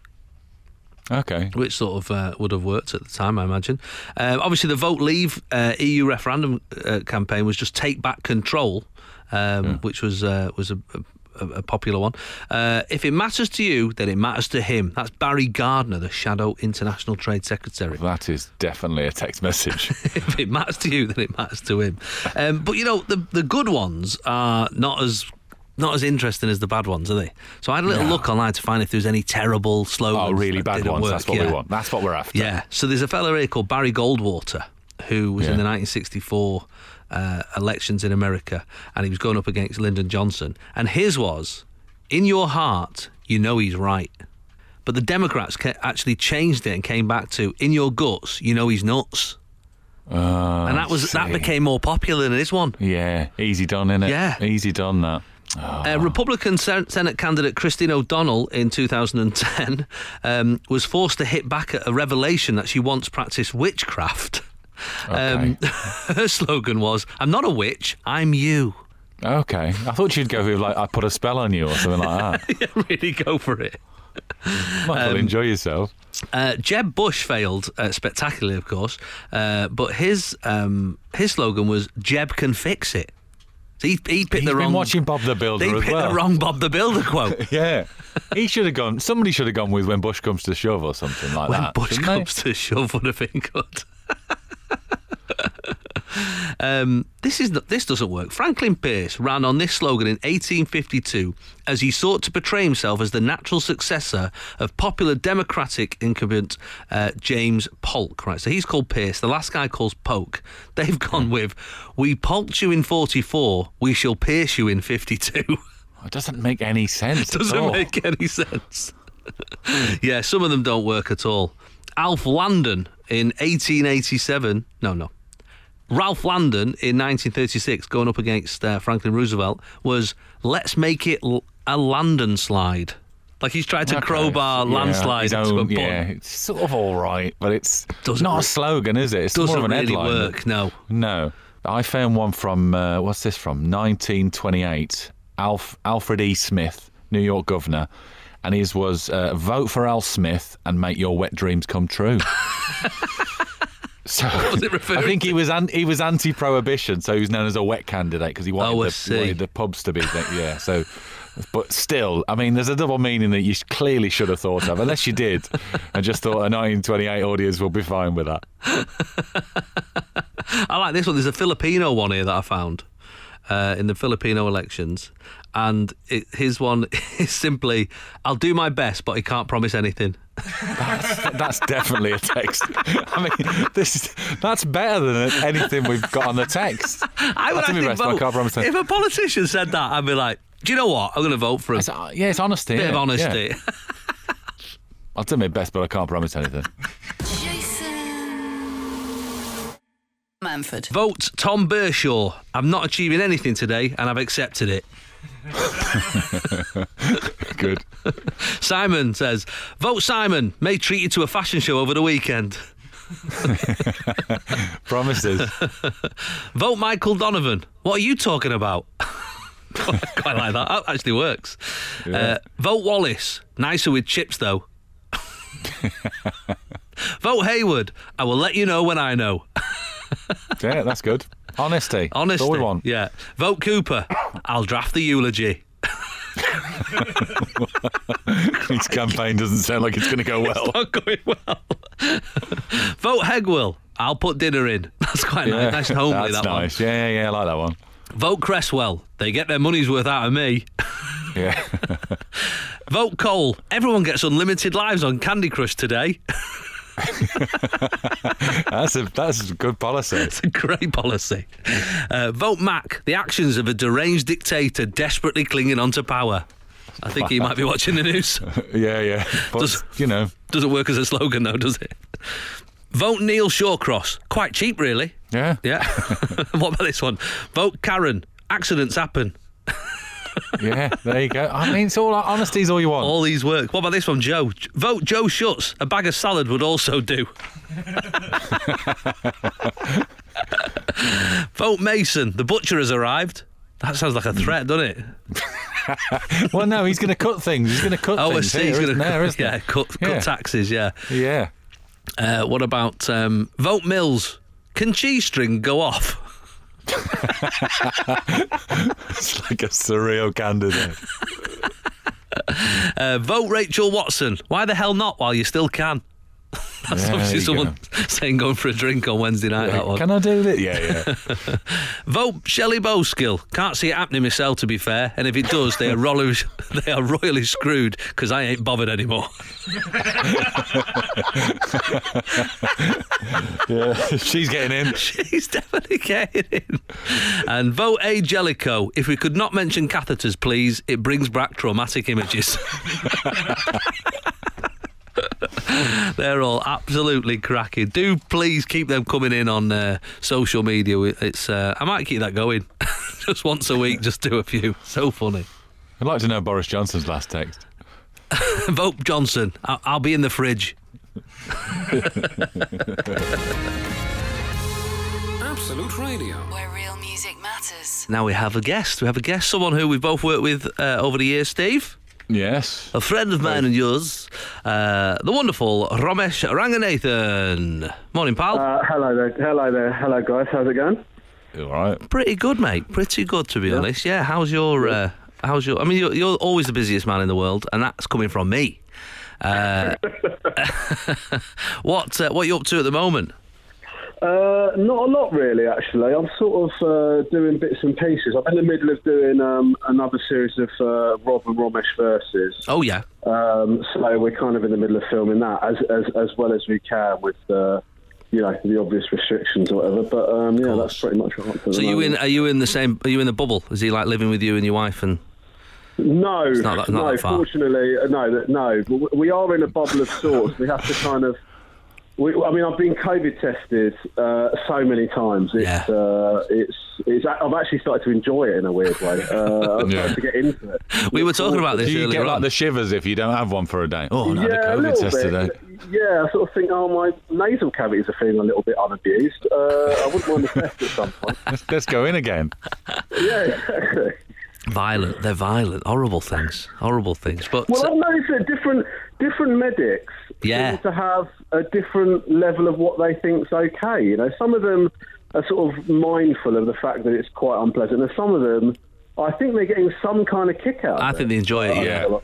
Okay. which sort of uh, would have worked at the time, I imagine. Um, obviously, the Vote Leave uh, EU referendum uh, campaign was just take back control, um, which was uh, was a, a, a popular one. Uh, if it matters to you, then it matters to him. That's Barry Gardiner, the Shadow International Trade Secretary. That is definitely a text message. [laughs] if it matters to you, then it matters to him. Um, but you know, the the good ones are not as not as interesting as the bad ones, are they? So I had a little No. look online to find if there's any terrible slogans. oh, really bad ones. work. That's what Yeah. we want. That's what we're after. Yeah. So there's a fellow here called Barry Goldwater who was in the 1964 uh, elections in America, and he was going up against Lyndon Johnson, and his was, "In your heart, you know he's right." But the Democrats actually changed it and came back to "In your guts, you know he's nuts," Uh, and that was that became more popular than this one. Yeah, easy done, innit? Yeah. Easy done, that. Uh, Republican Sen- Senate candidate Christine O'Donnell in 2010 um, was forced to hit back at a revelation that she once practiced witchcraft. [laughs] Um, [laughs] her slogan was, I'm not a witch, I'm you. Okay. I thought you'd go with, like, I put a spell on you or something like that. [laughs] yeah, really go for it. Might well enjoy yourself. Uh, Jeb Bush failed uh, spectacularly, of course, uh, but his um, his slogan was "Jeb can fix it." So he, he picked He's the been wrong. watching Bob the Builder he picked well. the wrong Bob the Builder quote. [laughs] Yeah. He should have gone, somebody should have gone with when Bush comes to shove or something like when that. When Bush shouldn't they? comes to shove would have been good. [laughs] um, this is this doesn't work. Franklin Pierce ran on this slogan in 1852 as he sought to portray himself as the natural successor of popular Democratic incumbent uh, James Polk. Right, so he's called Pierce. The last guy calls Polk. They've gone with, "We polked you in 44, we shall pierce you in 52." It doesn't make any sense. [laughs] Doesn't make any sense. yeah, some of them don't work at all. Alf Landon in 1887. No, no. Ralph Landon in 1936, going up against uh, Franklin Roosevelt, was let's make it a Landon slide. Like he's tried to Okay. crowbar Yeah, landslide into a button. Yeah, it's sort of all right, but it's Doesn't not re- a slogan, is it? It's more Doesn't of an really headline. work, no. No. I found one from, uh, what's this from? 1928. Alf, Alfred E. Smith, New York governor. And his was uh, vote for Al Smith and make your wet dreams come true. [laughs] so was it referring I think he was an, he was anti-prohibition, so he was known as a wet candidate because he wanted, Oh, the, wanted the pubs to be yeah. So, but still, I mean, there's a double meaning that you clearly should have thought of, unless you did, [laughs] and just thought a 1928 audience will be fine with that. [laughs] I like this one. There's a Filipino one here that I found uh, in the Filipino elections. And it, his one [laughs] is simply, I'll do my best, but I can't promise anything. That's, that's definitely a text. [laughs] I mean, this is, that's better than anything we've got on the text. [laughs] I would I'll do my actually best, but I vote. can't promise anything. If a politician said that, I'd be like, do you know what? I'm going to vote for him. It's, uh, yeah, it's honesty. Bit yeah, of honesty. yeah. I'll do my best, but I can't promise anything. Manford. Vote Tom Bershaw. I'm not achieving anything today, and I've accepted it. [laughs] Good. Simon says, Vote Simon. May treat you to a fashion show over the weekend. [laughs] Promises. [laughs] Vote Michael Donovan. What are you talking about? Quite like that. That actually works. Uh, vote Wallace. Nicer with chips, though. vote Hayward. I will let you know when I know. [laughs] Yeah, that's good. Honesty. Honesty. That's all we want. Yeah. Vote Cooper. I'll draft the eulogy. [laughs] His campaign doesn't sound like it's going to go well. Not going well. [laughs] Vote Hegwill. I'll put dinner in. That's quite nice. Nice and homely, That's that nice. Yeah, yeah, yeah, I like that one. one. Vote Cresswell. They get their money's worth out of me. Yeah. Vote Cole. Everyone gets unlimited lives on Candy Crush today. [laughs] that's a that's a good policy. It's a great policy. Uh, vote Mac. The actions of a deranged dictator desperately clinging onto power. I think he might be watching the news. [laughs] Yeah, yeah. But Does- you know, Doesn't work as a slogan though, does it? Vote Neil Shawcross. Quite cheap, really. yeah. Yeah. [laughs] what about this one? Vote Karen. Accidents happen. Yeah, there you go. I mean, it's all honesty's all you want. All these work. What about this one, Joe? Vote Joe Schutz. A bag of salad would also do. [laughs] Vote Mason. The butcher has arrived. That sounds like a threat, doesn't it? [laughs] well, no, he's going to cut things. He's going to cut Oh, things. see. here, He's going to isn't yeah, cut, cut Yeah. go Yeah. [laughs] It's like a surreal candidate. Uh, vote Rachel Watson. Why the hell not? While you still can. [laughs] That's There obviously you someone [laughs] saying going for a drink on Wednesday night. that one. Can I do it? Yeah, yeah. [laughs] Vote Shelley Bowskill. Can't see it happening myself, to be fair. And if it does, they are royally, they are royally screwed because I ain't bothered anymore. yeah. She's getting in. She's definitely getting in. And vote A Jellicoe. If we could not mention catheters, please. It brings back traumatic images. [laughs] They're all absolutely cracking. Do please keep them coming in on uh, social media. It's uh, I might keep that going, [laughs] just once a week, just do a few. So funny. I'd like to know Boris Johnson's last text. [laughs] Vote Johnson. I- I'll be in the fridge. Absolute Radio. Where real music matters. Now we have a guest. We have a guest, someone who we've both worked with uh, over the years. Steve. Yes. a friend of mine and yours, uh, the wonderful Romesh Ranganathan. Morning, pal. Uh, hello there, hello there, hello guys. How's it going? All right. Pretty good, mate. Pretty good, to be honest. Yeah. How's your? Uh, how's your? I mean, you're, you're always the busiest man in the world, and that's coming from me. Uh, [laughs] [laughs] what uh, What are you up to at the moment? Uh, not a lot really, actually. I'm sort of uh, doing bits and pieces. I'm in the middle of doing um, another series of uh, Rob and Romesh verses. Oh yeah. Um, so we're kind of in the middle of filming that as as, as well as we can with. Uh, you know the obvious restrictions or whatever, but um, yeah, that's pretty much what I'm So you in? Are you in the same? Are you in the bubble? Is he like living with you and your wife? And No, not that- not no. Fortunately, uh, no, that- no. We are in a bubble of sorts. We have to kind of. We, I mean, I've been COVID tested uh, so many times. It's, Yeah. uh, it's, it's. I've actually started to enjoy it in a weird way. Uh, I've [laughs] Yeah. to get into it. we were talking about this Do you earlier get like the shivers if you don't have one for a day? Oh, no, yeah, the a COVID little test bit. today. Yeah, I sort of think, oh, my nasal cavities are feeling a little bit unabused. Uh, I wouldn't mind a test at some point. Let's, [laughs] let's go in again. Yeah, exactly. Violent. They're violent. Horrible things. Horrible things. But Well, uh, I've noticed that different different medics Yeah. seem to have a different level of what they think's okay. You know, some of them are sort of mindful of the fact that it's quite unpleasant, and some of them, I think they're getting some kind of kick out. I think they enjoy it. Yeah.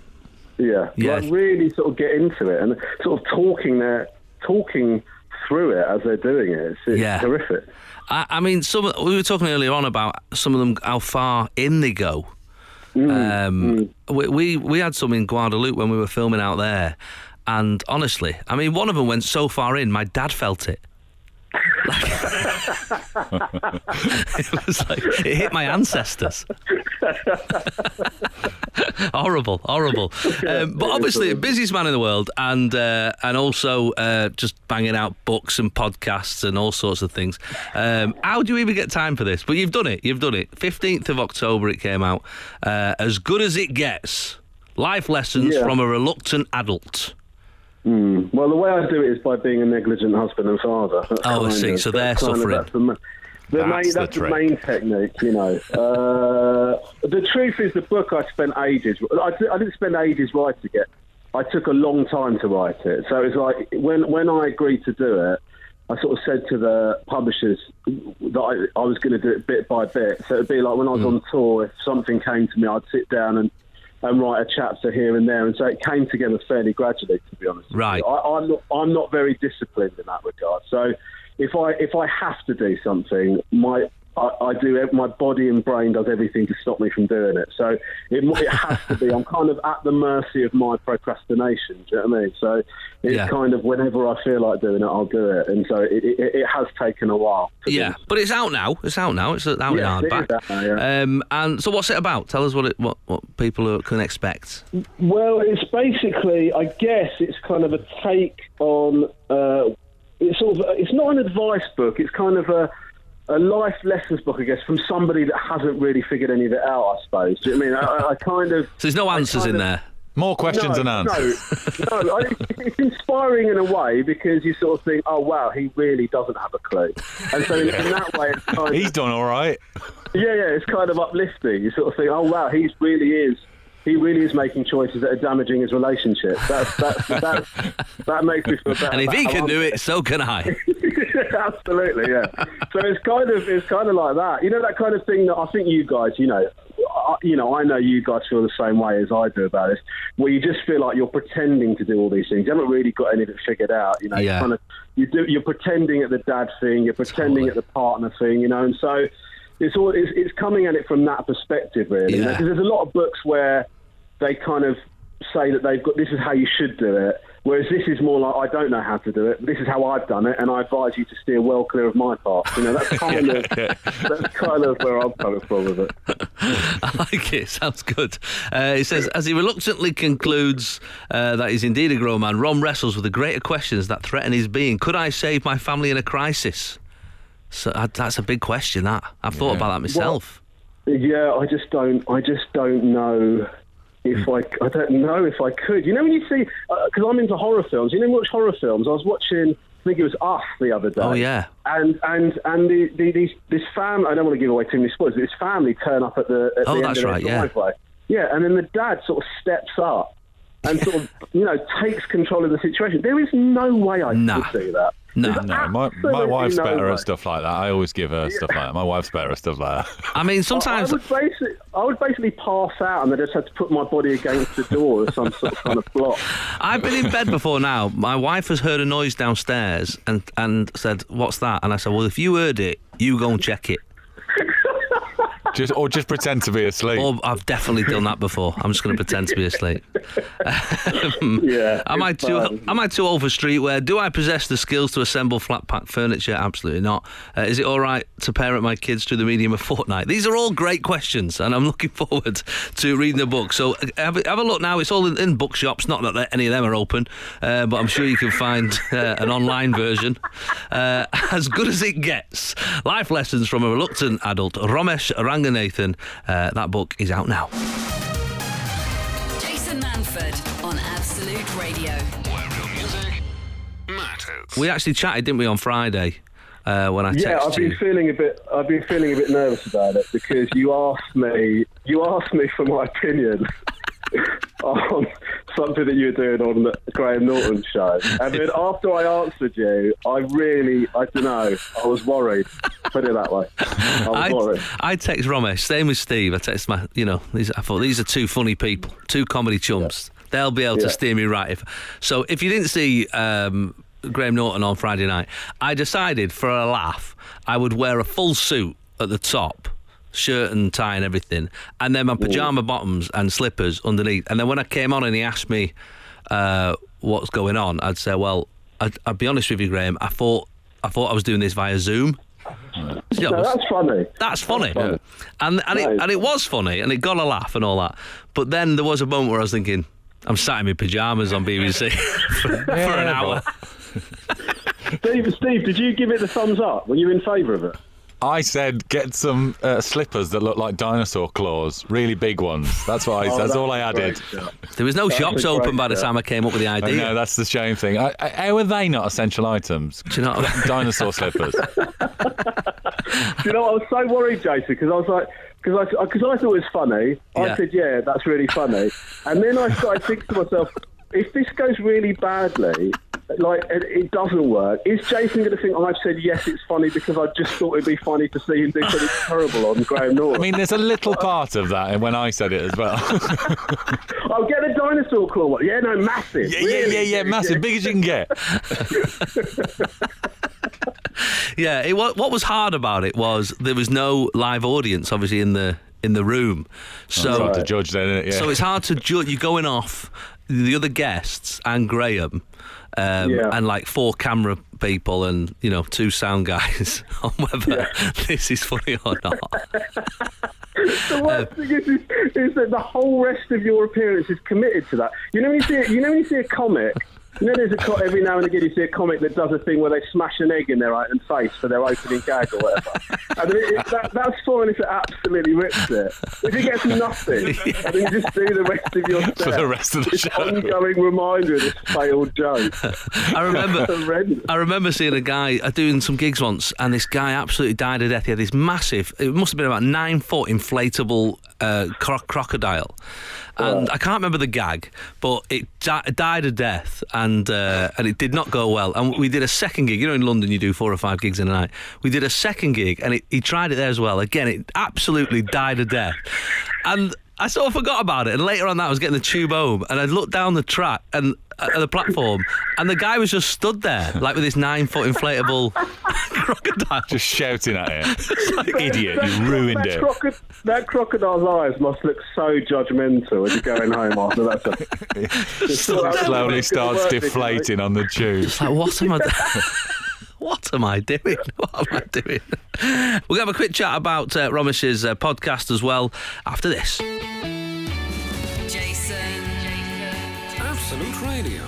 yeah, Yeah. Like really sort of get into it and sort of talking their talking through it as they're doing it. It's, it's Yeah. terrific. I, I mean, some we were talking earlier on about some of them how far in they go. um, We, we we had some in Guadeloupe when we were filming out there, and honestly, I mean, one of them went so far in, my dad felt it. [laughs] [laughs] it was like it hit my ancestors. [laughs] horrible, horrible. Um, but obviously, busiest man in the world, and uh, and also uh, just banging out books and podcasts and all sorts of things. Um, how do you even get time for this? But you've done it. You've done it. Fifteenth of October, it came out. Uh, as good as it gets. Life lessons Yeah. from a reluctant adult. Well, the way I do it is by being a negligent husband and father. That's Oh, I see. of- So they're of- suffering. that's the, ma- the That's main, the that's the, main technique, you know. [laughs] Uh, the truth is, the book I spent ages. I, I didn't spend ages writing it. I took a long time to write it. So it's like when when I agreed to do it, I sort of said to the publishers that I, I was going to do it bit by bit. So it'd be like when I was Hmm. on tour, if something came to me, I'd sit down and and write a chapter here and there, and so it came together fairly gradually. To be honest, Right. I, I'm not I'm not very disciplined in that regard. So if I if I have to do something, my I, I do my body and brain does everything to stop me from doing it. So it it has to be. I'm kind of at the mercy of my procrastination. Do you know what I mean? So it's Yeah. kind of whenever I feel like doing it, I'll do it. And so it, it, it has taken a while. Yeah, but it's out now. It's out now. It's out in it is hardback. out now, yeah. um, and so, what's it about? Tell us what it, what what people can expect. Well, it's basically, I guess, it's kind of a take on. Uh, it's sort of. It's not an advice book. It's kind of a a life lessons book, I guess, from somebody that hasn't really figured any of it out. I suppose. Do you know what I mean? I, I kind of. So there's no answers in of- there. More questions no, than answers. No, no. I, it's inspiring in a way because you sort of think, oh wow, he really doesn't have a clue, and so in, in that way, it's kind [laughs] He's of done all right. yeah, yeah, it's kind of uplifting. You sort of think, oh wow, he really is he really is making choices that are damaging his relationship. That's, that's, [laughs] that's, that makes me feel better. And if he can do it, so can I. [laughs] Absolutely, yeah. So it's kind of it's kind of like that. You know that kind of thing that I think you guys, you know, I, you know, I know you guys feel the same way as I do about this, where you just feel like you're pretending to do all these things. You haven't really got any of it figured out. You know, Yeah. you kind of you do you're pretending at the dad thing, you're pretending Totally. at the partner thing, you know, and so it's all it's, it's coming at it from that perspective, really. Yeah. Because there's a lot of books where they kind of say that they've got this is how you should do it. Whereas this is more like I don't know how to do it. This is how I've done it, and I advise you to steer well clear of my path. You know, that's [laughs] kind of that's kind of where I'm coming from with it. [laughs] I like it. Sounds good. Uh, it says, as he reluctantly concludes uh, that he's indeed a grown man, Rom wrestles with the greater questions that threaten his being. Could I save my family in a crisis? So uh, that's a big question. That I've thought about that myself. Yeah, I just don't. I just don't know if I. I don't know if I could. You know, when you see, uh, because I'm into horror films. You know, watch horror films. I was watching. I think it was Us the other day. Oh, yeah. And and and the, the, these this family. I don't want to give away too many spoilers. But this family turn up at the. At Oh, the that's end of right, yeah. driveway. Yeah, and then the dad sort of steps up and sort of you know takes control of the situation. There is no way I Nah. could do that. No. There's No, my, my wife's no better way. at stuff like that. I always give her stuff like that. My wife's better at stuff like that. I mean, I sometimes would basically, I would basically pass out, and I just had to put my body against the door as some sort of kind of block. I've been in bed before now. My wife has heard a noise downstairs and, and said, What's that? And I said, Well, if you heard it, you go and check it. Just or just pretend to be asleep. Oh, I've definitely done that before. I'm just going to pretend to be asleep. Yeah. Am I too fun. am I too old for streetwear? Do I possess the skills to assemble flat pack furniture? Absolutely not. Uh, is it all right to parent my kids through the medium of Fortnite? These are all great questions, and I'm looking [laughs] forward to reading the book. So uh, have, a- have a look now. It's all in, in bookshops. Not that any of them are open, uh, but I'm sure you can find uh, an online version. Uh, [laughs] as good as it gets. Life lessons from a reluctant adult. Romesh Ranganathan. Uh, that book is out now. Jason Manford on Absolute Radio. Where real music matters. We actually chatted, didn't we, on Friday? Uh, when I texted Yeah, I've been you. feeling a bit. I've been feeling a bit nervous about it because you asked me. You asked me for my opinion [laughs] on [laughs] something that you were doing on the Graham Norton show, and then [laughs] after I answered you, I really, I don't know, I was worried. Put it that way. I was I, worried. I text Romesh, same with Steve. I text my, you know, these, I thought these are two funny people, two comedy chums. They'll be able to Yeah. steer me right. If so, if you didn't see um, Graham Norton on Friday night, I decided for a laugh I would wear a full suit at the top. Shirt and tie and everything, and then my pajama bottoms and slippers underneath. And then when I came on and he asked me uh, what's going on, I'd say, "Well, I'd, I'd be honest with you, Graham. I thought I thought I was doing this via Zoom." You know, No, that's funny. that's funny. funny. And and it, and it was funny and it got a laugh and all that. But then there was a moment where I was thinking, I'm sat in my pajamas on BBC [laughs] for, for an hour. Steve, Steve, did you give it the thumbs up? Were you in favour of it? I said get some uh, slippers that look like dinosaur claws, really big ones. That's what I. Oh, that's all I a added. great shout. There was no That's shops open great by the shout. time I came up with the I idea. know that's the shame thing. I, I, how are they not essential items? Do you know what Dinosaur slippers. [laughs] Do you know, I was so worried, Jason, because I was like, because I, cause I thought it was funny. Yeah. I said, yeah, that's really funny. And then I started thinking to myself, if this goes really badly, like it, it doesn't work, is Jason going to think I've said yes, it's funny because I just thought it'd be funny to see him do something [laughs] terrible on Graham Norton? I mean, there's a little part of that and when I said it as well. I'll [laughs] oh, get a dinosaur claw one. Yeah, no, massive. yeah, yeah, really yeah, yeah, big, massive, big as you can get. [laughs] Yeah, it, wa- what was hard about it was there was no live audience, obviously in the in the room. So it's Hard to judge then, isn't it? Yeah. So it's hard to judge. You're going off the other guests and Graham, um, Yeah. and like four camera people and you know two sound guys [laughs] on whether [laughs] this is funny or not. [laughs] The worst thing is, is, is that the whole rest of your appearance is committed to that. You know when you see, you know when you see a comic. You know, there's a co- every now and again you see a comic that does a thing where they smash an egg in their own face for their opening gag or whatever. And it, it, that, that's fine if it absolutely rips it. If it gets nothing, and then you just do the rest of your set. For the rest of the show. ongoing reminder of this failed joke. I remember. I remember seeing a guy uh, doing some gigs once, and this guy absolutely died of death. He had this massive, it must have been about nine foot inflatable uh, cro- crocodile, and I can't remember the gag, but it di- died a death, and uh, and it did not go well. And we did a second gig. You know, in London, you do four or five gigs in a night. We did a second gig, and it, he tried it there as well. Again, it absolutely died a death, and. I sort of forgot about it, and later on that I was getting the tube home, and I looked down the track and uh, the platform, and the guy was just stood there, like with his nine foot inflatable [laughs] crocodile. Just shouting at [laughs] it. Idiot, you ruined that it. crocod- that crocodile's eyes must look so judgmental as you're going home after that. [laughs] Slowly starts deflating on the tube. It's like, what am I doing? What am I doing? What am I doing? We'll have a quick chat about uh, Romesh's uh, podcast as well after this. Absolute Radio,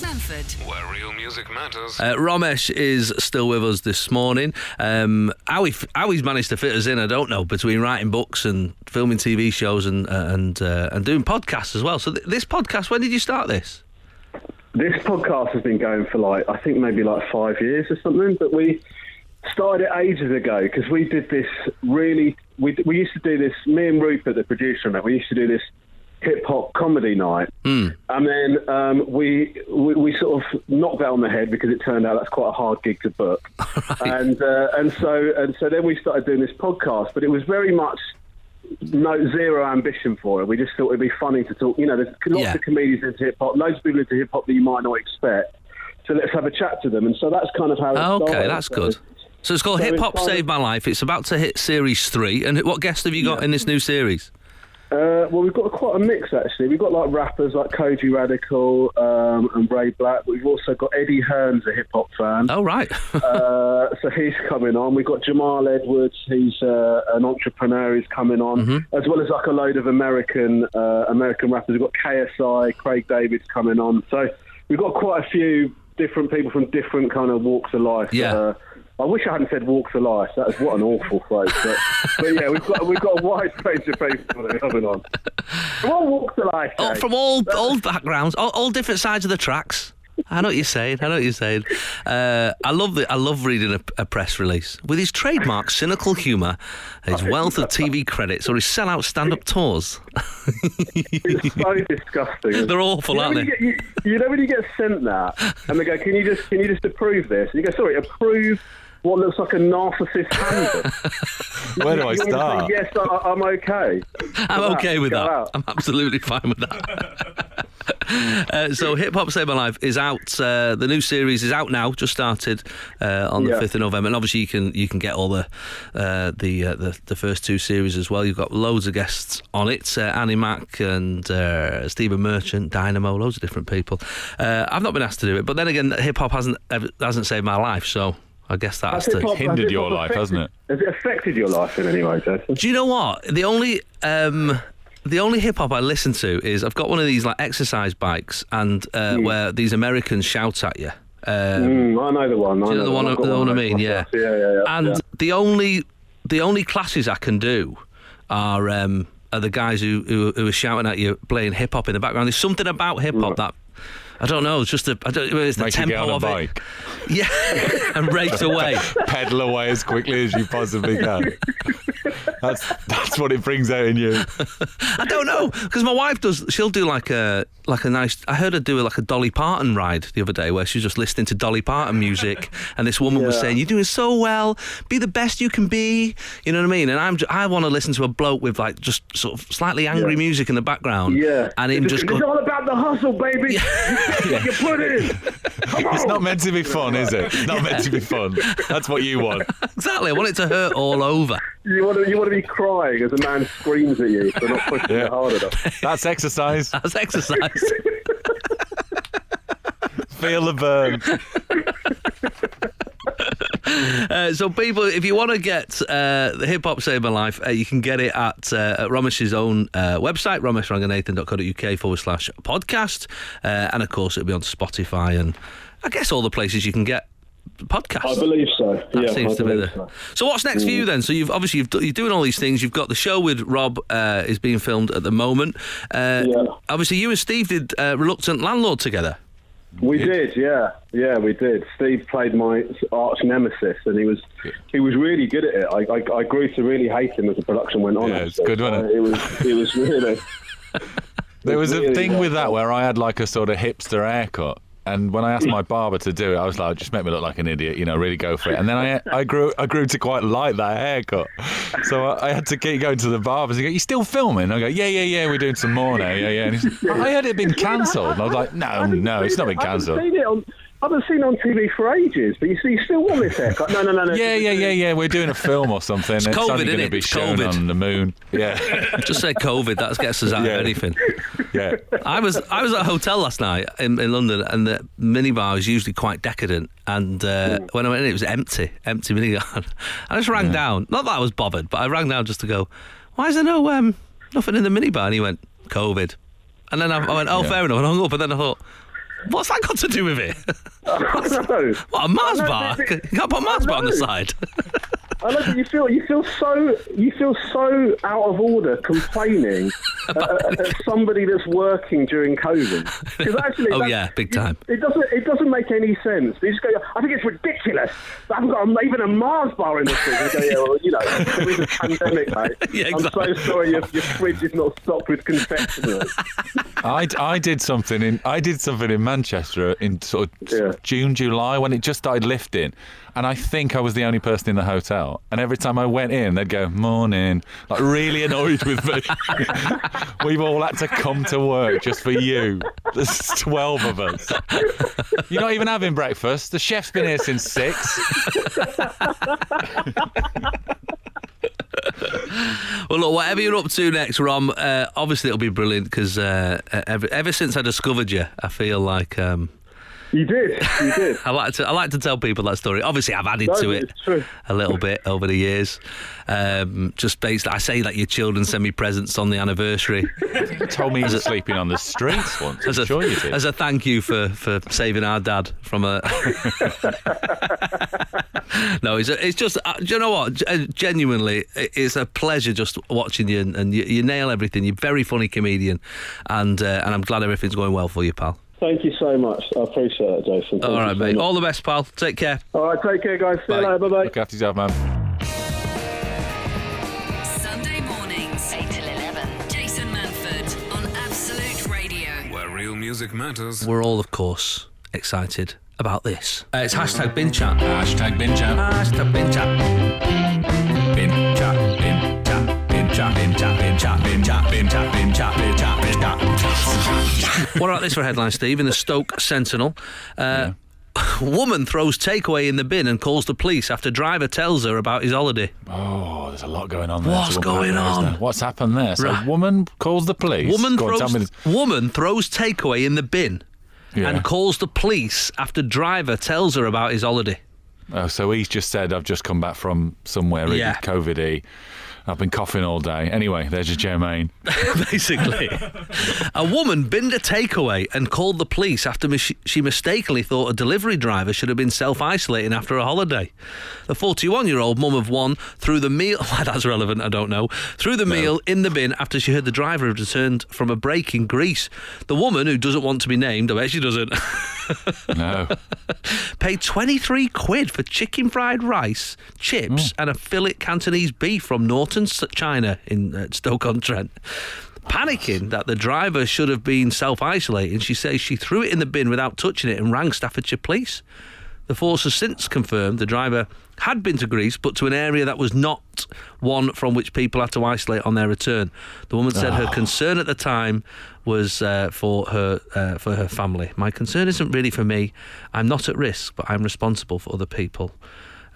Manford. where real music matters. Uh, Romesh is still with us this morning. Um, how, he, how he's managed to fit us in, I don't know, between writing books and filming TV shows and uh, and uh, and doing podcasts as well. So th- this podcast, when did you start this? This podcast has been going for like I think maybe like five years or something, but we started it ages ago because we did this really. We we used to do this. Me and Rupert, the producer, on it, we used to do this hip hop comedy night, and then um, we, we we sort of knocked that on the head because it turned out that's quite a hard gig to book, [laughs] and uh, and so and so then we started doing this podcast, but it was very much no zero ambition for it. We just thought it'd be funny to talk. You know, there's lots Yeah. of comedians into hip hop, loads of people into hip hop that you might not expect. So let's have a chat to them, and so that's kind of how. It Oh, okay, that's So- good. So it's called So Hip Hop Saved My Life. It's about to hit series three. And what guests have you got in this new series? Uh, well, we've got quite a mix actually. We've got like rappers like Kojey Radical um, and Ray BLK. We've also got Eddie Hearn's a hip hop fan, Oh, right. [laughs] uh, so he's coming on. We've got Jamal Edwards, he's uh, an entrepreneur, he's coming on, as well as like a load of American uh, American rappers. We've got KSI, Craig David's coming on. So we've got quite a few different people from different kind of walks of life. Yeah. I wish I hadn't said walks of life. That was what an awful phrase. But, but yeah, we've got we've got a wide range of people that are coming on. From all walks of life. Oh, from all all backgrounds, all, all different sides of the tracks. I know what you're saying. I know what you're saying. Uh, I love the, I love reading a, a press release with his trademark cynical humour, his wealth of TV credits, or his sellout stand-up tours. It's so disgusting. [laughs] They're awful, you know aren't they? You, get, you, you know when you get sent that, and they go, "Can you just can you just approve this?" And you go, "Sorry, approve." What looks like a narcissist handbook. [laughs] Where do I You want me to say, start? yes, I, I'm okay. I'm Go okay out, with go that. out. I'm absolutely fine with that. [laughs] uh, so, Hip Hop Save My Life is out. Uh, the new series is out now. Just started uh, on the Yeah. fifth of November, and obviously you can you can get all the uh, the, uh, the the first two series as well. You've got loads of guests on it: uh, Annie Mac and uh, Stephen Merchant, Dynamo, loads of different people. Uh, I've not been asked to do it, but then again, hip hop hasn't hasn't saved my life, so. I guess that's Has the. hindered your life, affected- hasn't it? Has it affected your life in any way, Jason? Do you know what? The only um, the only hip hop I listen to is I've got one of these like exercise bikes, and uh, where these Americans shout at you. Um, Mm, I know the one. I do you know the one, the one I mean? Yeah. Yeah, yeah, yeah. And yeah. the only the only classes I can do are um, are the guys who, who who are shouting at you playing hip hop in the background. There's something about hip hop that. I don't know. It's just a. I don't. It's the Makes you get tempo on a of bike, it. [laughs] Yeah, [laughs] and race away. [laughs] pedal away as quickly as you possibly can. That's that's what it brings out in you. I don't know because my wife does. She'll do like a like a nice. I heard her do like a Dolly Parton ride the other day where she was just listening to Dolly Parton music, and this woman was saying, "You're doing so well. Be the best you can be." You know what I mean? And I'm j- I want to listen to a bloke with like just sort of slightly angry Yeah. music in the background. Yeah. and him it's, just it's go. all about the hustle, baby. [laughs] you put in. Come on. It's not meant to be fun, is it? It's not meant to be fun. That's what you want. [laughs] Exactly. I want it to hurt all over. You want to you want to be crying as a man screams at you for not [laughs] pushing Yeah. it hard enough. That's exercise. That's exercise. Feel the burn. [laughs] Uh, so, people, if you want to get uh, the Hip Hop Save My Life, uh, you can get it at, uh, at Romesh's own uh, website, romeshranganathan.co.uk forward slash podcast. Uh, and of course, it'll be on Spotify and I guess all the places you can get podcasts. I believe so. That yeah, seems I to be the. so. So what's next for you then? So you've obviously you've, you're doing all these things. You've got the show with Rob uh, is being filmed at the moment. Uh, Yeah. Obviously, you and Steve did uh, Reluctant Landlord together. We did, yeah, yeah, we did. Steve played my arch nemesis, and he was he was really good at it. I, I, I grew to really hate him as the production went on. Yeah, it's good, wasn't it? Uh, It was it was really. [laughs] There was a Really thing well with that where I had like a sort of hipster haircut. And when I asked my barber to do it, I was like, just make me look like an idiot, you know, really go for it. And then I I grew I grew to quite like that haircut. So I, I had to keep going to the barbers. He go, you still filming? I go, yeah, yeah, yeah, we're doing some more now. Yeah, yeah. And he's, I had it been cancelled. And I was like, no, [laughs] no, it's not been cancelled. Seen it on. I haven't seen on TV for ages, but you, see, you still want this haircut? No, no, no, no. Yeah, yeah, yeah, yeah. We're doing a film or something. It's, COVID, only going to be It's shown COVID. on the moon. Yeah, [laughs] Just say COVID. That gets us out Yeah. of anything. [laughs] yeah. I was I was at a hotel last night in, in London, and the minibar is usually quite decadent. And uh, when I went in, it was empty, empty minibar. [laughs] I just rang down. Not that I was bothered, but I rang down just to go. Why is there no um, nothing in the minibar? And he went COVID. And then I, I went, oh, Yeah. fair enough. And I hung up. And then I thought, what's that got to do with it? [laughs] what a Mars bar? You can't put a Mars bar on the side. [laughs] I know, but you feel you feel so you feel so out of order complaining [laughs] uh, at somebody that's working during COVID. 'Cause actually, Oh, yeah, big time. It doesn't it doesn't make any sense. You just go, I think it's ridiculous. I haven't got a, even a Mars bar in the fridge. You go, yeah, well, you know, there is a pandemic, [laughs] mate. Yeah, I'm so sorry your, your fridge is not stocked with confectionery. [laughs] I, I did something in I did something in Manchester in sort of Yeah. June July when it just started lifting, and I think I was the only person in the hotel. And every time I went in, they'd go morning, like really annoyed with me. [laughs] We've all had to come to work just for you. There's twelve of us. You're not even having breakfast. The chef's been here since six. [laughs] Well, look, whatever you're up to next, Rom, uh, obviously it'll be brilliant because uh, ever, ever since I discovered you, I feel like um, You did, you [laughs] did. I like to I like to tell people that story. Obviously, I've added No, to it [laughs] a little bit over the years. Um, just based, I say that your children send me presents on the anniversary You [laughs] told me he was sleeping on the streets once. as a sure you did. as a thank you for for saving our dad from a. no, it's it's just uh, do you know what? G- uh, Genuinely, it's a pleasure just watching you, and, and you, you nail everything. You're a very funny comedian, and uh, and I'm glad everything's going well for you, pal. Thank you so much. I appreciate it, Jason. Thank All you right, so mate. All the best, pal. Take care. All right, take care, guys. See Bye. you later. Bye bye. Look after yourself, man. Sunday mornings, 8 till 11. Jason Manford on Absolute Radio. Where real music matters. We're all, of course, excited about this. Uh, it's hashtag bin chat. Hashtag bin chat. Hashtag bin chat. Bin chat. Bin chat. Bin chat. Bin chat. Bin chat. Bin chat. Bin chat. Bin chat. Bin chat. Bin chat. What about this for a headline, Steve? In the Stoke Sentinel. Uh, [laughs] Woman throws takeaway in the bin and calls the police after driver tells her about his holiday. Oh, there's a lot going on there. What's going there, on? What's happened there? So Right. woman calls the police. Woman Go on, throws, this. woman throws takeaway in the bin Yeah. and calls the police after driver tells her about his holiday. Oh, so he's just said, I've just come back from somewhere Yeah. COVID-y. I've been coughing all day. Anyway, there's your Jermaine. [laughs] basically. a woman binned a takeaway and called the police after mis- she mistakenly thought a delivery driver should have been self isolating after a holiday. The 41 year old mum of one threw the meal, [laughs] why that's relevant, I don't know, threw the meal in the bin after she heard the driver had returned from a break in Greece. The woman, who doesn't want to be named, I bet she doesn't, [laughs] [laughs] No. paid 23 quid for chicken fried rice, chips, and a fillet Cantonese beef from Norton's China in uh, Stoke-on-Trent. Panicking that the driver should have been self isolating, she says she threw it in the bin without touching it and rang Staffordshire Police. The force has since confirmed the driver had been to Greece, but to an area that was not one from which people had to isolate on their return. The woman said her concern at the time was uh, for her uh, for her family. My concern isn't really for me. I'm not at risk, but I'm responsible for other people.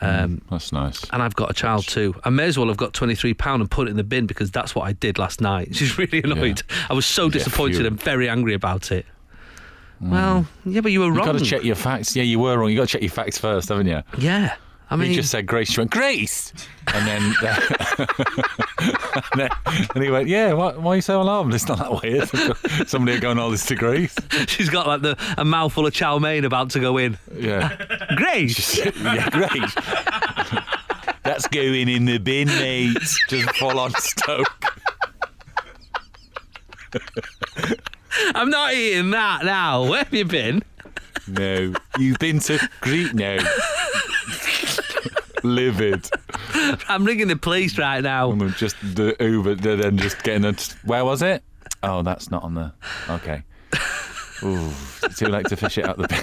Um, That's nice. and I've got a child too. I may as well have got twenty three pound and put it in the bin because that's what I did last night. [laughs] She's really annoyed. I was so disappointed phew. and very angry about it. Mm. Well, yeah, but you were wrong. You've got to check your facts. Yeah, you were wrong. You've got to check your facts first, haven't you? Yeah, I mean, he just said Grace. She went, Grace! And then, [laughs] and, [laughs] then and he went, Yeah, why, why are you so alarmed? It's not that weird. [laughs] Somebody going all oh, this to Grace. she's got like the a mouthful of chow mein about to go in. Yeah. Grace, yeah, Grace. That's going in the bin, mate. Just full on stoke. I'm not eating that now. Where have you been? no. You've been to Greece? No. Livid. I'm ringing the police right now. And then just the Uber, then just getting a. Where was it? Oh, that's not on the. Okay. Ooh, too late to fish it out the bin.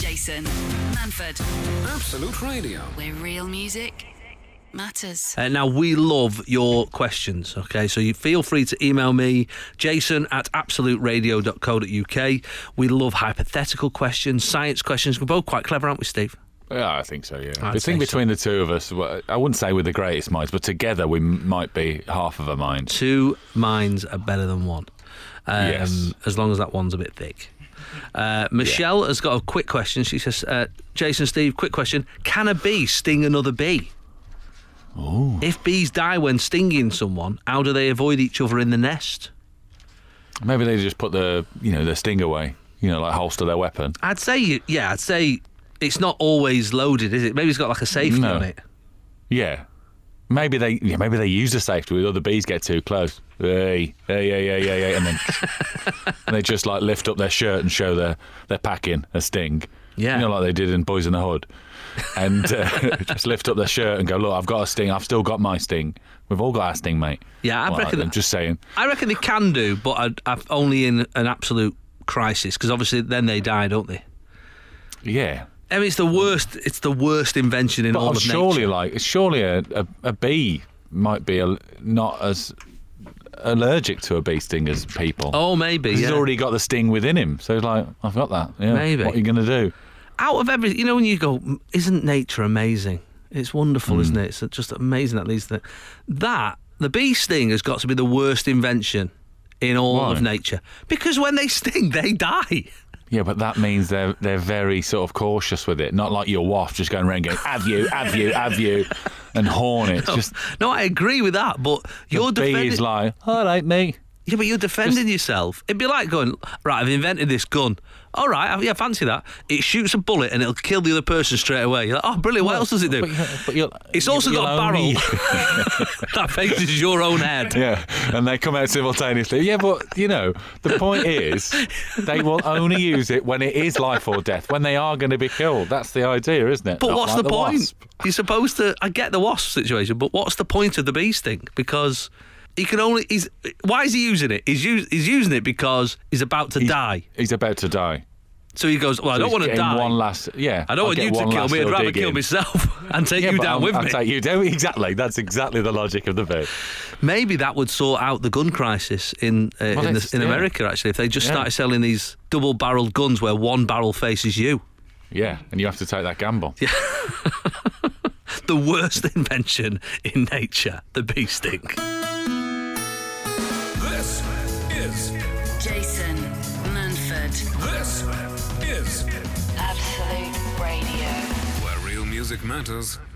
Jason Manford, Absolute Radio. where real music matters. Uh, now, we love your questions, okay? So you feel free to email me, jason at absoluteradio.co.uk. We love hypothetical questions, science questions. We're both quite clever, aren't we, Steve? Yeah, I think so. Yeah, I'd the say thing so. between the two of us, I wouldn't say we're the greatest minds, but together we might be half of a mind. Two minds are better than one. Um, Yes. As long as that one's a bit thick. Uh, Michelle has got a quick question. She says, uh, Jason, Steve, quick question. Can a bee sting another bee? Oh. If bees die when stinging someone, how do they avoid each other in the nest? Maybe they just put the, you know, their sting away. You know, like holster their weapon. I'd say, yeah, I'd say it's not always loaded, is it? Maybe it's got like a safety No. on it. Yeah. Maybe they, yeah, maybe they use the safety with other bees get too close. Hey, hey, hey, hey, hey, hey, and then and [laughs] they just like lift up their shirt and show their their packing a sting. Yeah. you know, like they did in Boyz n the Hood, and uh, [laughs] just lift up their shirt and go, look, I've got a sting. I've still got my sting. We've all got our sting, mate. Yeah, I Well, reckon- I'm just saying. I reckon they can do, but I've only in an absolute crisis because obviously then they die, don't they? Yeah. I mean, it's the worst. It's the worst invention in But all I'm of surely, nature. like, surely a, a, a bee might be a, not as allergic to a bee sting as people. Oh, maybe. Yeah. He's already got the sting within him. So he's like, I've got that. Yeah. Maybe. What are you going to do? Out of every, you know, when you go, isn't nature amazing? It's wonderful, Hmm. isn't it? It's just amazing that these things. That the bee sting has got to be the worst invention in all Why? of nature because when they sting, [laughs] they die. Yeah, but that means they're they're very sort of cautious with it. Not like your waft just going around going, have you, have you, have you, and hornets. it. [laughs] It's just No, I agree with that, but you're defending. bee's like, all right, me. Yeah, but you're defending yourself. It'd be like going, right, I've invented this gun. All right, yeah, fancy that. It shoots a bullet and it'll kill the other person straight away. You're like, oh, brilliant. What else does it do? But, you- but you'll, It's also you'll got a barrel [laughs] that faces your own head. Yeah, and they come out simultaneously. Yeah, but you know, the point is, they will only use it when it is life or death, when they are going to be killed. That's the idea, isn't it? But Not what's like the, point? wasp. You're supposed to. I get the wasp situation, but what's the point of the bee sting? Because he can only. He's why is he using it? He's use, he's using it because he's about to He's- die. He's about to die. So he goes, well, I don't want to die. One last, yeah. I don't I'll want you to kill me. I'd rather kill in. myself [laughs] and take Yeah, you down I'll, with I'll me. take you down. [laughs] Exactly. That's exactly the logic of the bit. Maybe that would sort out the gun crisis in uh, Well, in, the, in yeah. America. Actually, if they just Yeah. started selling these double-barreled guns where one barrel faces you, Yeah, and you have to take that gamble. Yeah. [laughs] the worst invention in nature, the bee sting. Music matters.